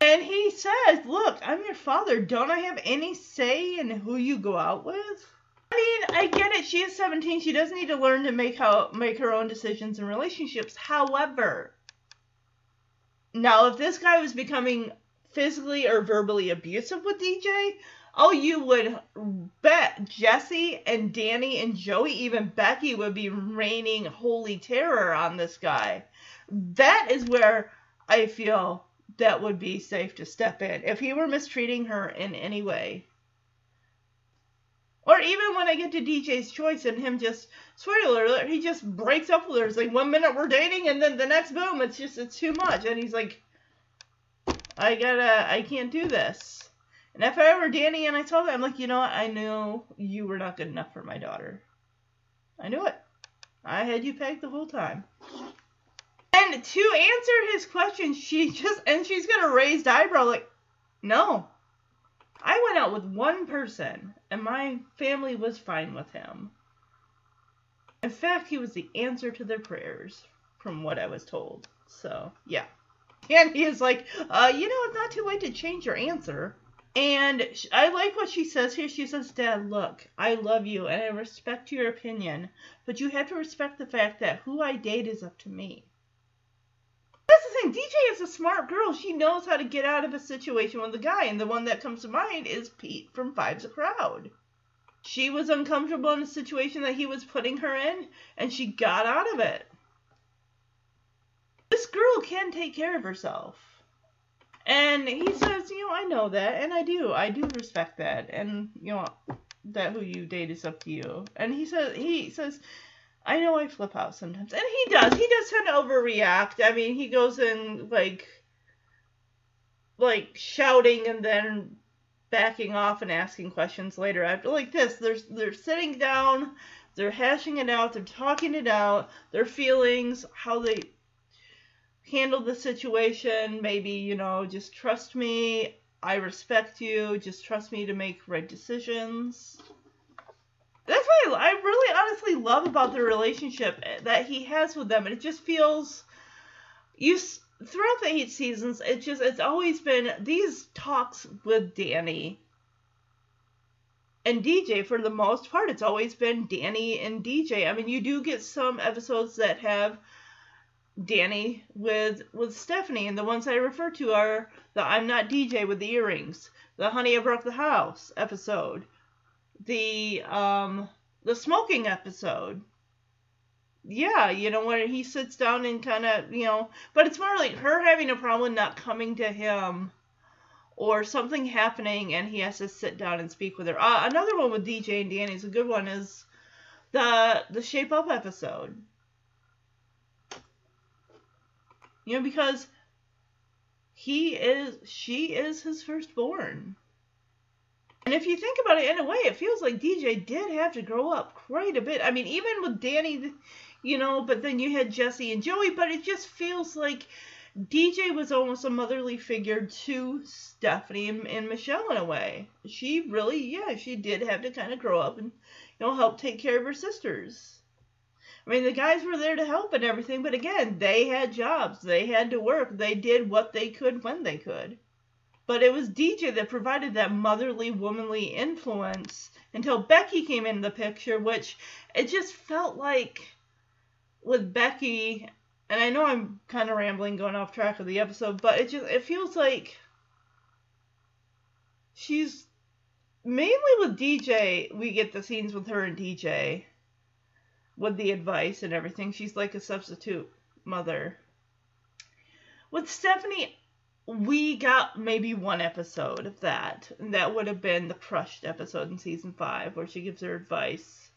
Speaker 1: And he says, Look, I'm your father. Don't I have any say in who you go out with? I mean, I get it. She is 17. She does need to learn to make how make her own decisions in relationships. However, now if this guy was becoming physically or verbally abusive with DJ, oh, you would bet Jesse and Danny and Joey, even Becky, would be raining holy terror on this guy. That is where I feel that would be safe to step in. If he were mistreating her in any way. Or even when I get to DJ's choice and him just, spoiler alert, he just breaks up with her. It's like one minute we're dating and then the next boom, it's just, it's too much. And he's like, I gotta, I can't do this. And if I were Danny and I saw that, I'm like, you know what? I knew you were not good enough for my daughter. I knew it. I had you pegged the whole time. And to answer his question, she just, and she's gonna raise eyebrow like, no. I went out with one person, and my family was fine with him. In fact, he was the answer to their prayers, from what I was told. So, yeah. And he is like, uh, you know, it's not too late to change your answer. And I like what she says here. She says, Dad, look, I love you and I respect your opinion, but you have to respect the fact that who I date is up to me. That's the thing. DJ is a smart girl. She knows how to get out of a situation with a guy, and the one that comes to mind is Pete from Five's a Crowd. She was uncomfortable in a situation that he was putting her in, and she got out of it. This girl can take care of herself. And he says, you know, I know that, and I do, I do respect that, and you know, that who you date is up to you. And he says, he says, I know I flip out sometimes, and he does. He does tend to overreact. I mean, he goes in like, like shouting and then backing off and asking questions later after like this. They're they're sitting down, they're hashing it out, they're talking it out, their feelings, how they handle the situation, maybe, you know, just trust me, I respect you, just trust me to make right decisions. That's what I, I really honestly love about the relationship that he has with them. And it just feels you throughout the eight seasons, it just it's always been these talks with Danny and DJ for the most part. It's always been Danny and DJ. I mean, you do get some episodes that have Danny with with Stephanie, and the ones I refer to are the I'm not DJ with the earrings, the Honey I Broke the House episode, the um the smoking episode. Yeah, you know when he sits down and kind of you know, but it's more like her having a problem not coming to him. Or something happening, and he has to sit down and speak with her. Uh, another one with DJ and Danny is a good one. Is the the Shape Up episode You know, because he is, she is his firstborn. And if you think about it in a way, it feels like DJ did have to grow up quite a bit. I mean, even with Danny, you know, but then you had Jesse and Joey, but it just feels like DJ was almost a motherly figure to Stephanie and, and Michelle in a way. She really, yeah, she did have to kind of grow up and, you know, help take care of her sisters. I mean, the guys were there to help and everything, but again, they had jobs. They had to work. They did what they could when they could. But it was DJ that provided that motherly, womanly influence until Becky came in the picture, which it just felt like with Becky, and I know I'm kind of rambling, going off track of the episode, but it just it feels like she's mainly with DJ. We get the scenes with her and DJ with the advice and everything. She's like a substitute mother. With Stephanie, we got maybe one episode of that. And that would have been the crushed episode in season five where she gives her advice.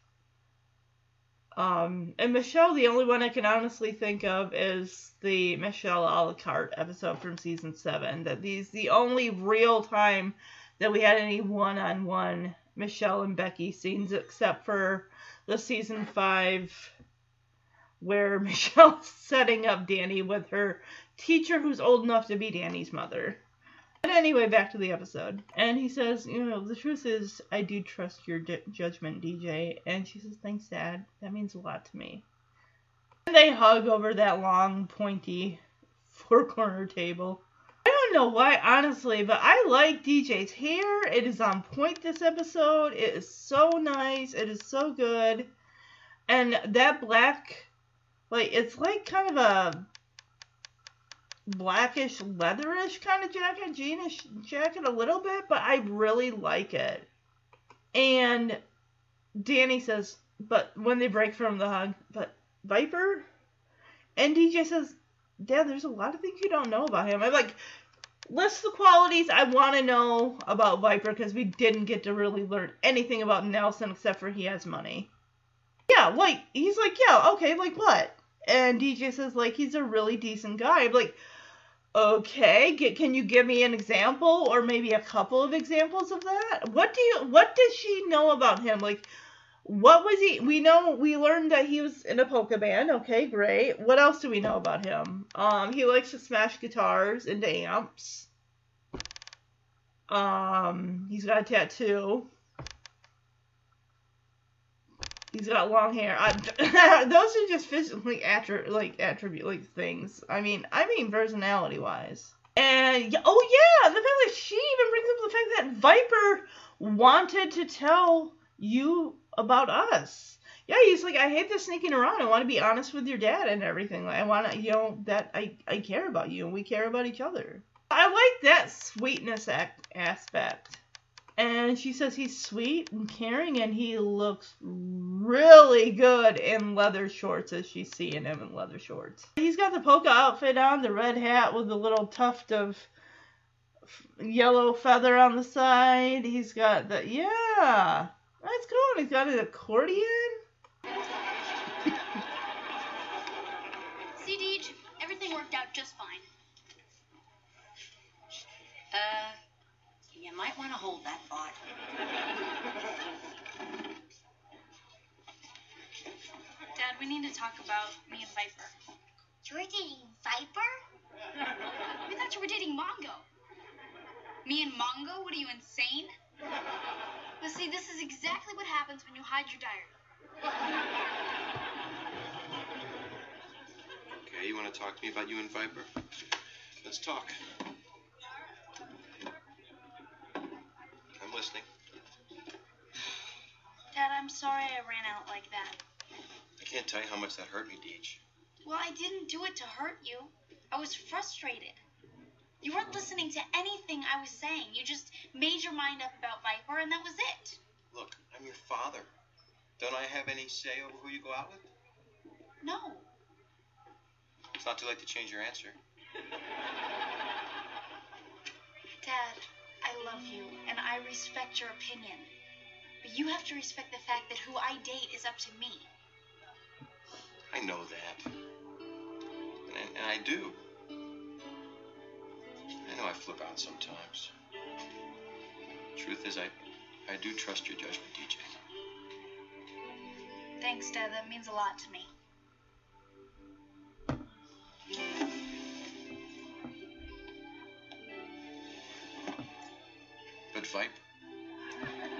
Speaker 1: Um, and Michelle, the only one I can honestly think of is the Michelle a la carte episode from season seven. That these the only real time that we had any one on one Michelle and Becky scenes except for the season five where Michelle's setting up Danny with her teacher who's old enough to be Danny's mother. But anyway, back to the episode. And he says, you know, the truth is, I do trust your d- judgment, DJ. And she says, thanks, Dad. That means a lot to me. And they hug over that long, pointy, four corner table. Don't know why, honestly, but I like DJ's hair. It is on point this episode. It is so nice. It is so good. And that black, like, it's like kind of a blackish, leatherish kind of jacket, jeanish jacket a little bit, but I really like it. And Danny says, but when they break from the hug, but Viper? And DJ says, Dad, there's a lot of things you don't know about him. I'm like, list the qualities I want to know about Viper because we didn't get to really learn anything about Nelson except for he has money. Yeah, like, he's like, yeah, okay, like what? And DJ says, like, he's a really decent guy. I'm like, okay, get, can you give me an example or maybe a couple of examples of that? What do you, what does she know about him? Like, what was he? We know we learned that he was in a polka band. Okay, great. What else do we know about him? Um, he likes to smash guitars into amps. Um, he's got a tattoo. He's got long hair. I, those are just physically attri- like attribute like things. I mean, I mean personality wise. And oh yeah, the fact that she even brings up the fact that Viper wanted to tell you about us. Yeah, he's like, I hate this sneaking around. I want to be honest with your dad and everything. I want to, you know, that I, I care about you and we care about each other. I like that sweetness act aspect. And she says he's sweet and caring and he looks really good in leather shorts as she's seeing him in leather shorts. He's got the polka outfit on, the red hat with the little tuft of yellow feather on the side. He's got the yeah. That's cool. He's got an accordion.
Speaker 6: See, Deej, everything worked out just fine.
Speaker 11: Uh, you might want to hold that thought.
Speaker 6: Dad, we need to talk about me and Viper.
Speaker 7: You're dating Viper?
Speaker 6: We thought you were dating Mongo. Me and Mongo? What are you, insane? But see, this is exactly what happens when you hide your diary.
Speaker 2: Okay, you want to talk to me about you and Viper? Let's talk. I'm listening.
Speaker 6: Dad, I'm sorry I ran out like that.
Speaker 2: I can't tell you how much that hurt me, Deej.
Speaker 6: Well, I didn't do it to hurt you. I was frustrated. You weren't listening to anything I was saying. You just made your mind up about Viper, and that was it.
Speaker 2: Look, I'm your father. Don't I have any say over who you go out with?
Speaker 6: No.
Speaker 2: It's not too late to change your answer.
Speaker 6: Dad, I love you, and I respect your opinion. But you have to respect the fact that who I date is up to me.
Speaker 2: I know that. And, and I do. I flip out sometimes. Truth is, I, I do trust your judgment, DJ.
Speaker 6: Thanks, Dad. That means a lot to me.
Speaker 2: But Viper,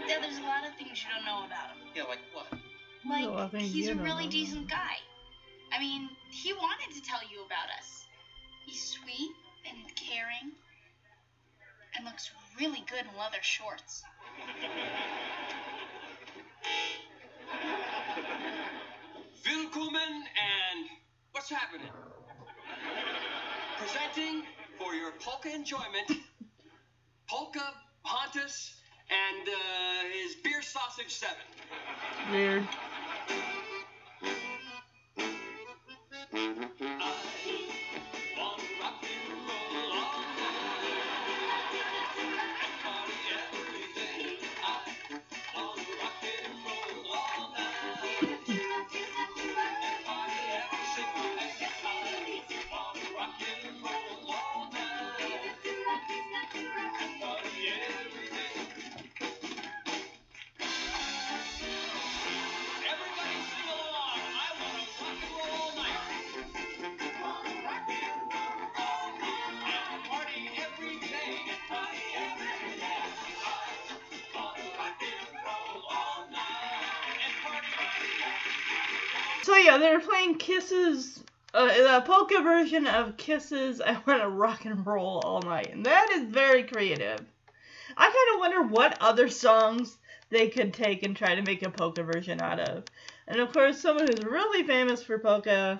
Speaker 6: Dad, there's a lot of things you don't know about him.
Speaker 2: yeah, like what?
Speaker 6: Like,
Speaker 1: Well,
Speaker 6: he's a really decent guy. I mean, he wanted to tell you really good in leather shorts.
Speaker 3: Willkommen and what's happening? Presenting for your polka enjoyment, Polka Pontus and uh, his beer sausage seven.
Speaker 1: Weird. So yeah, they're playing KISS's, uh, the polka version of KISS's. I want to rock and roll all night, and that is very creative. I kind of wonder what other songs they could take and try to make a polka version out of. And of course, someone who's really famous for polka,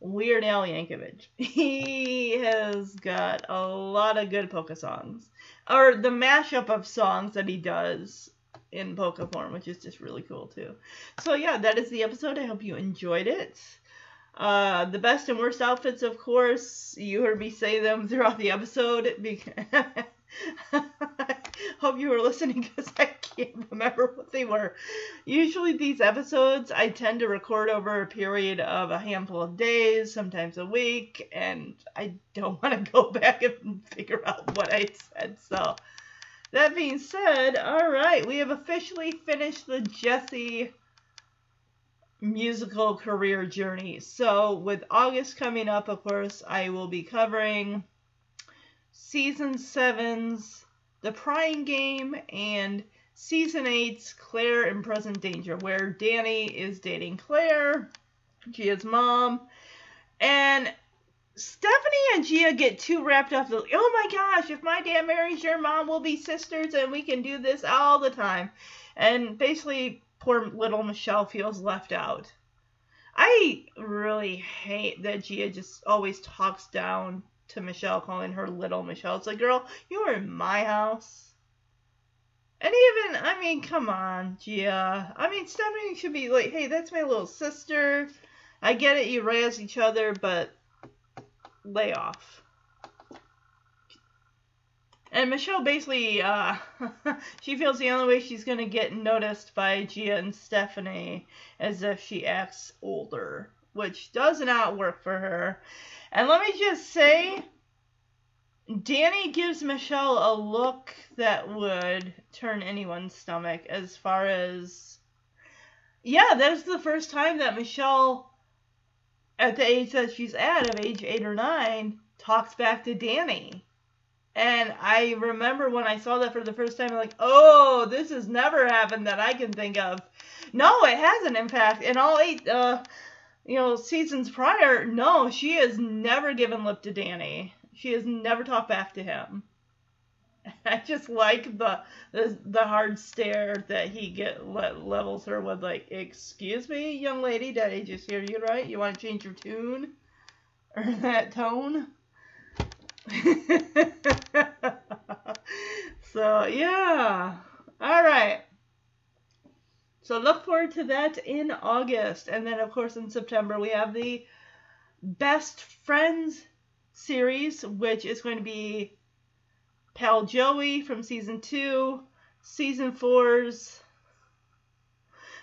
Speaker 1: Weird Al Yankovic. He has got a lot of good polka songs, or the mashup of songs that he does in polka form, which is just really cool too. So yeah, that is the episode. I hope you enjoyed it. Uh, the best and worst outfits, of course, you heard me say them throughout the episode. Because hope you were listening because I can't remember what they were. Usually, these episodes I tend to record over a period of a handful of days, sometimes a week, and I don't want to go back and figure out what I said. So, that being said, all right, we have officially finished the Jesse musical career journey. So, with August coming up, of course, I will be covering season seven's The Prying Game and season eight's Claire in Present Danger, where Danny is dating Claire, Gia's mom, and and Gia get too wrapped up. in, Oh my gosh, if my dad marries your mom, we'll be sisters and we can do this all the time. And basically, poor little Michelle feels left out. I really hate that Gia just always talks down to Michelle, calling her little Michelle. It's like, girl, you are in my house. And even, I mean, come on, Gia. I mean, Stephanie should be like, hey, that's my little sister. I get it, you razz each other, but lay off. And Michelle basically, uh, she feels the only way she's gonna get noticed by Gia and Stephanie is if she acts older, which does not work for her. And let me just say, Danny gives Michelle a look that would turn anyone's stomach as far as. Yeah, that's the first time that Michelle, at the age that she's at, of age eight or nine, talks back to Danny. And I remember when I saw that for the first time, like, oh, this has never happened that I can think of. No, it hasn't. In fact, in all eight, uh, you know, seasons prior, no, she has never given lip to Danny. She has never talked back to him. I just like the the, the hard stare that he get le- levels her with, like, "Excuse me, young lady, did I just hear you right? You want to change your tune or that tone?" so yeah, all right. So look forward to that in August, and then of course in September we have the Best Friends series, which is going to be Pal Joey from season two, season four's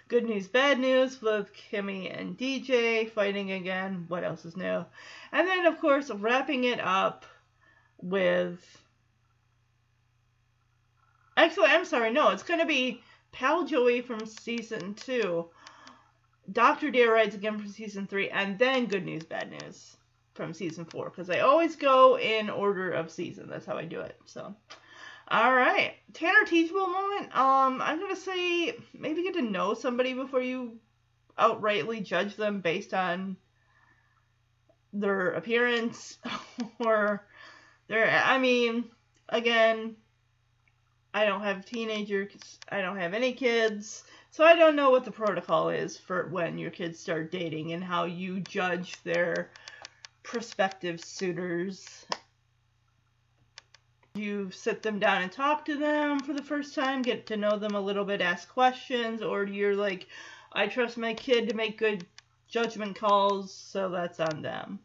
Speaker 1: Good News, Bad News with Kimmy and DJ fighting again. What else is new? And then, of course, wrapping it up with. Actually, I'm sorry, no, it's going to be Pal Joey from season two, Dr. Dare Rides Again from season three, and then Good News, Bad News from season four because I always go in order of season. That's how I do it. So, all right, Tanner teachable moment. Um, I'm gonna say maybe get to know somebody before you outrightly judge them based on their appearance or their. I mean, again, I don't have teenagers. I don't have any kids. So I don't know what the protocol is for when your kids start dating and how you judge their prospective suitors. You sit them down and talk to them for the first time, get to know them a little bit, ask questions, or you're like, I trust my kid to make good judgment calls, so that's on them.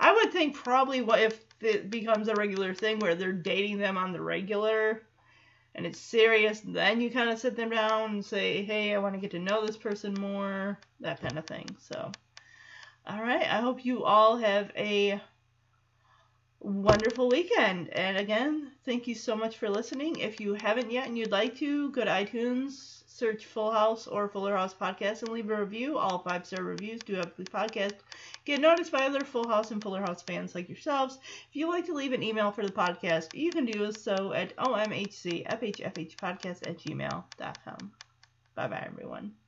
Speaker 1: I would think probably what if it becomes a regular thing where they're dating them on the regular and it's serious, then you kind of sit them down and say, hey, I want to get to know this person more, that kind of thing. So. All right. I hope you all have a wonderful weekend. And again, thank you so much for listening. If you haven't yet and you'd like to, go to iTunes, search Full House or Fuller House Podcast and leave a review. All five star reviews do help the podcast get noticed by other Full House and Fuller House fans like yourselves. If you'd like to leave an email for the podcast, you can do so at omhcfhfhpodcast at gmail.com. Bye bye, everyone.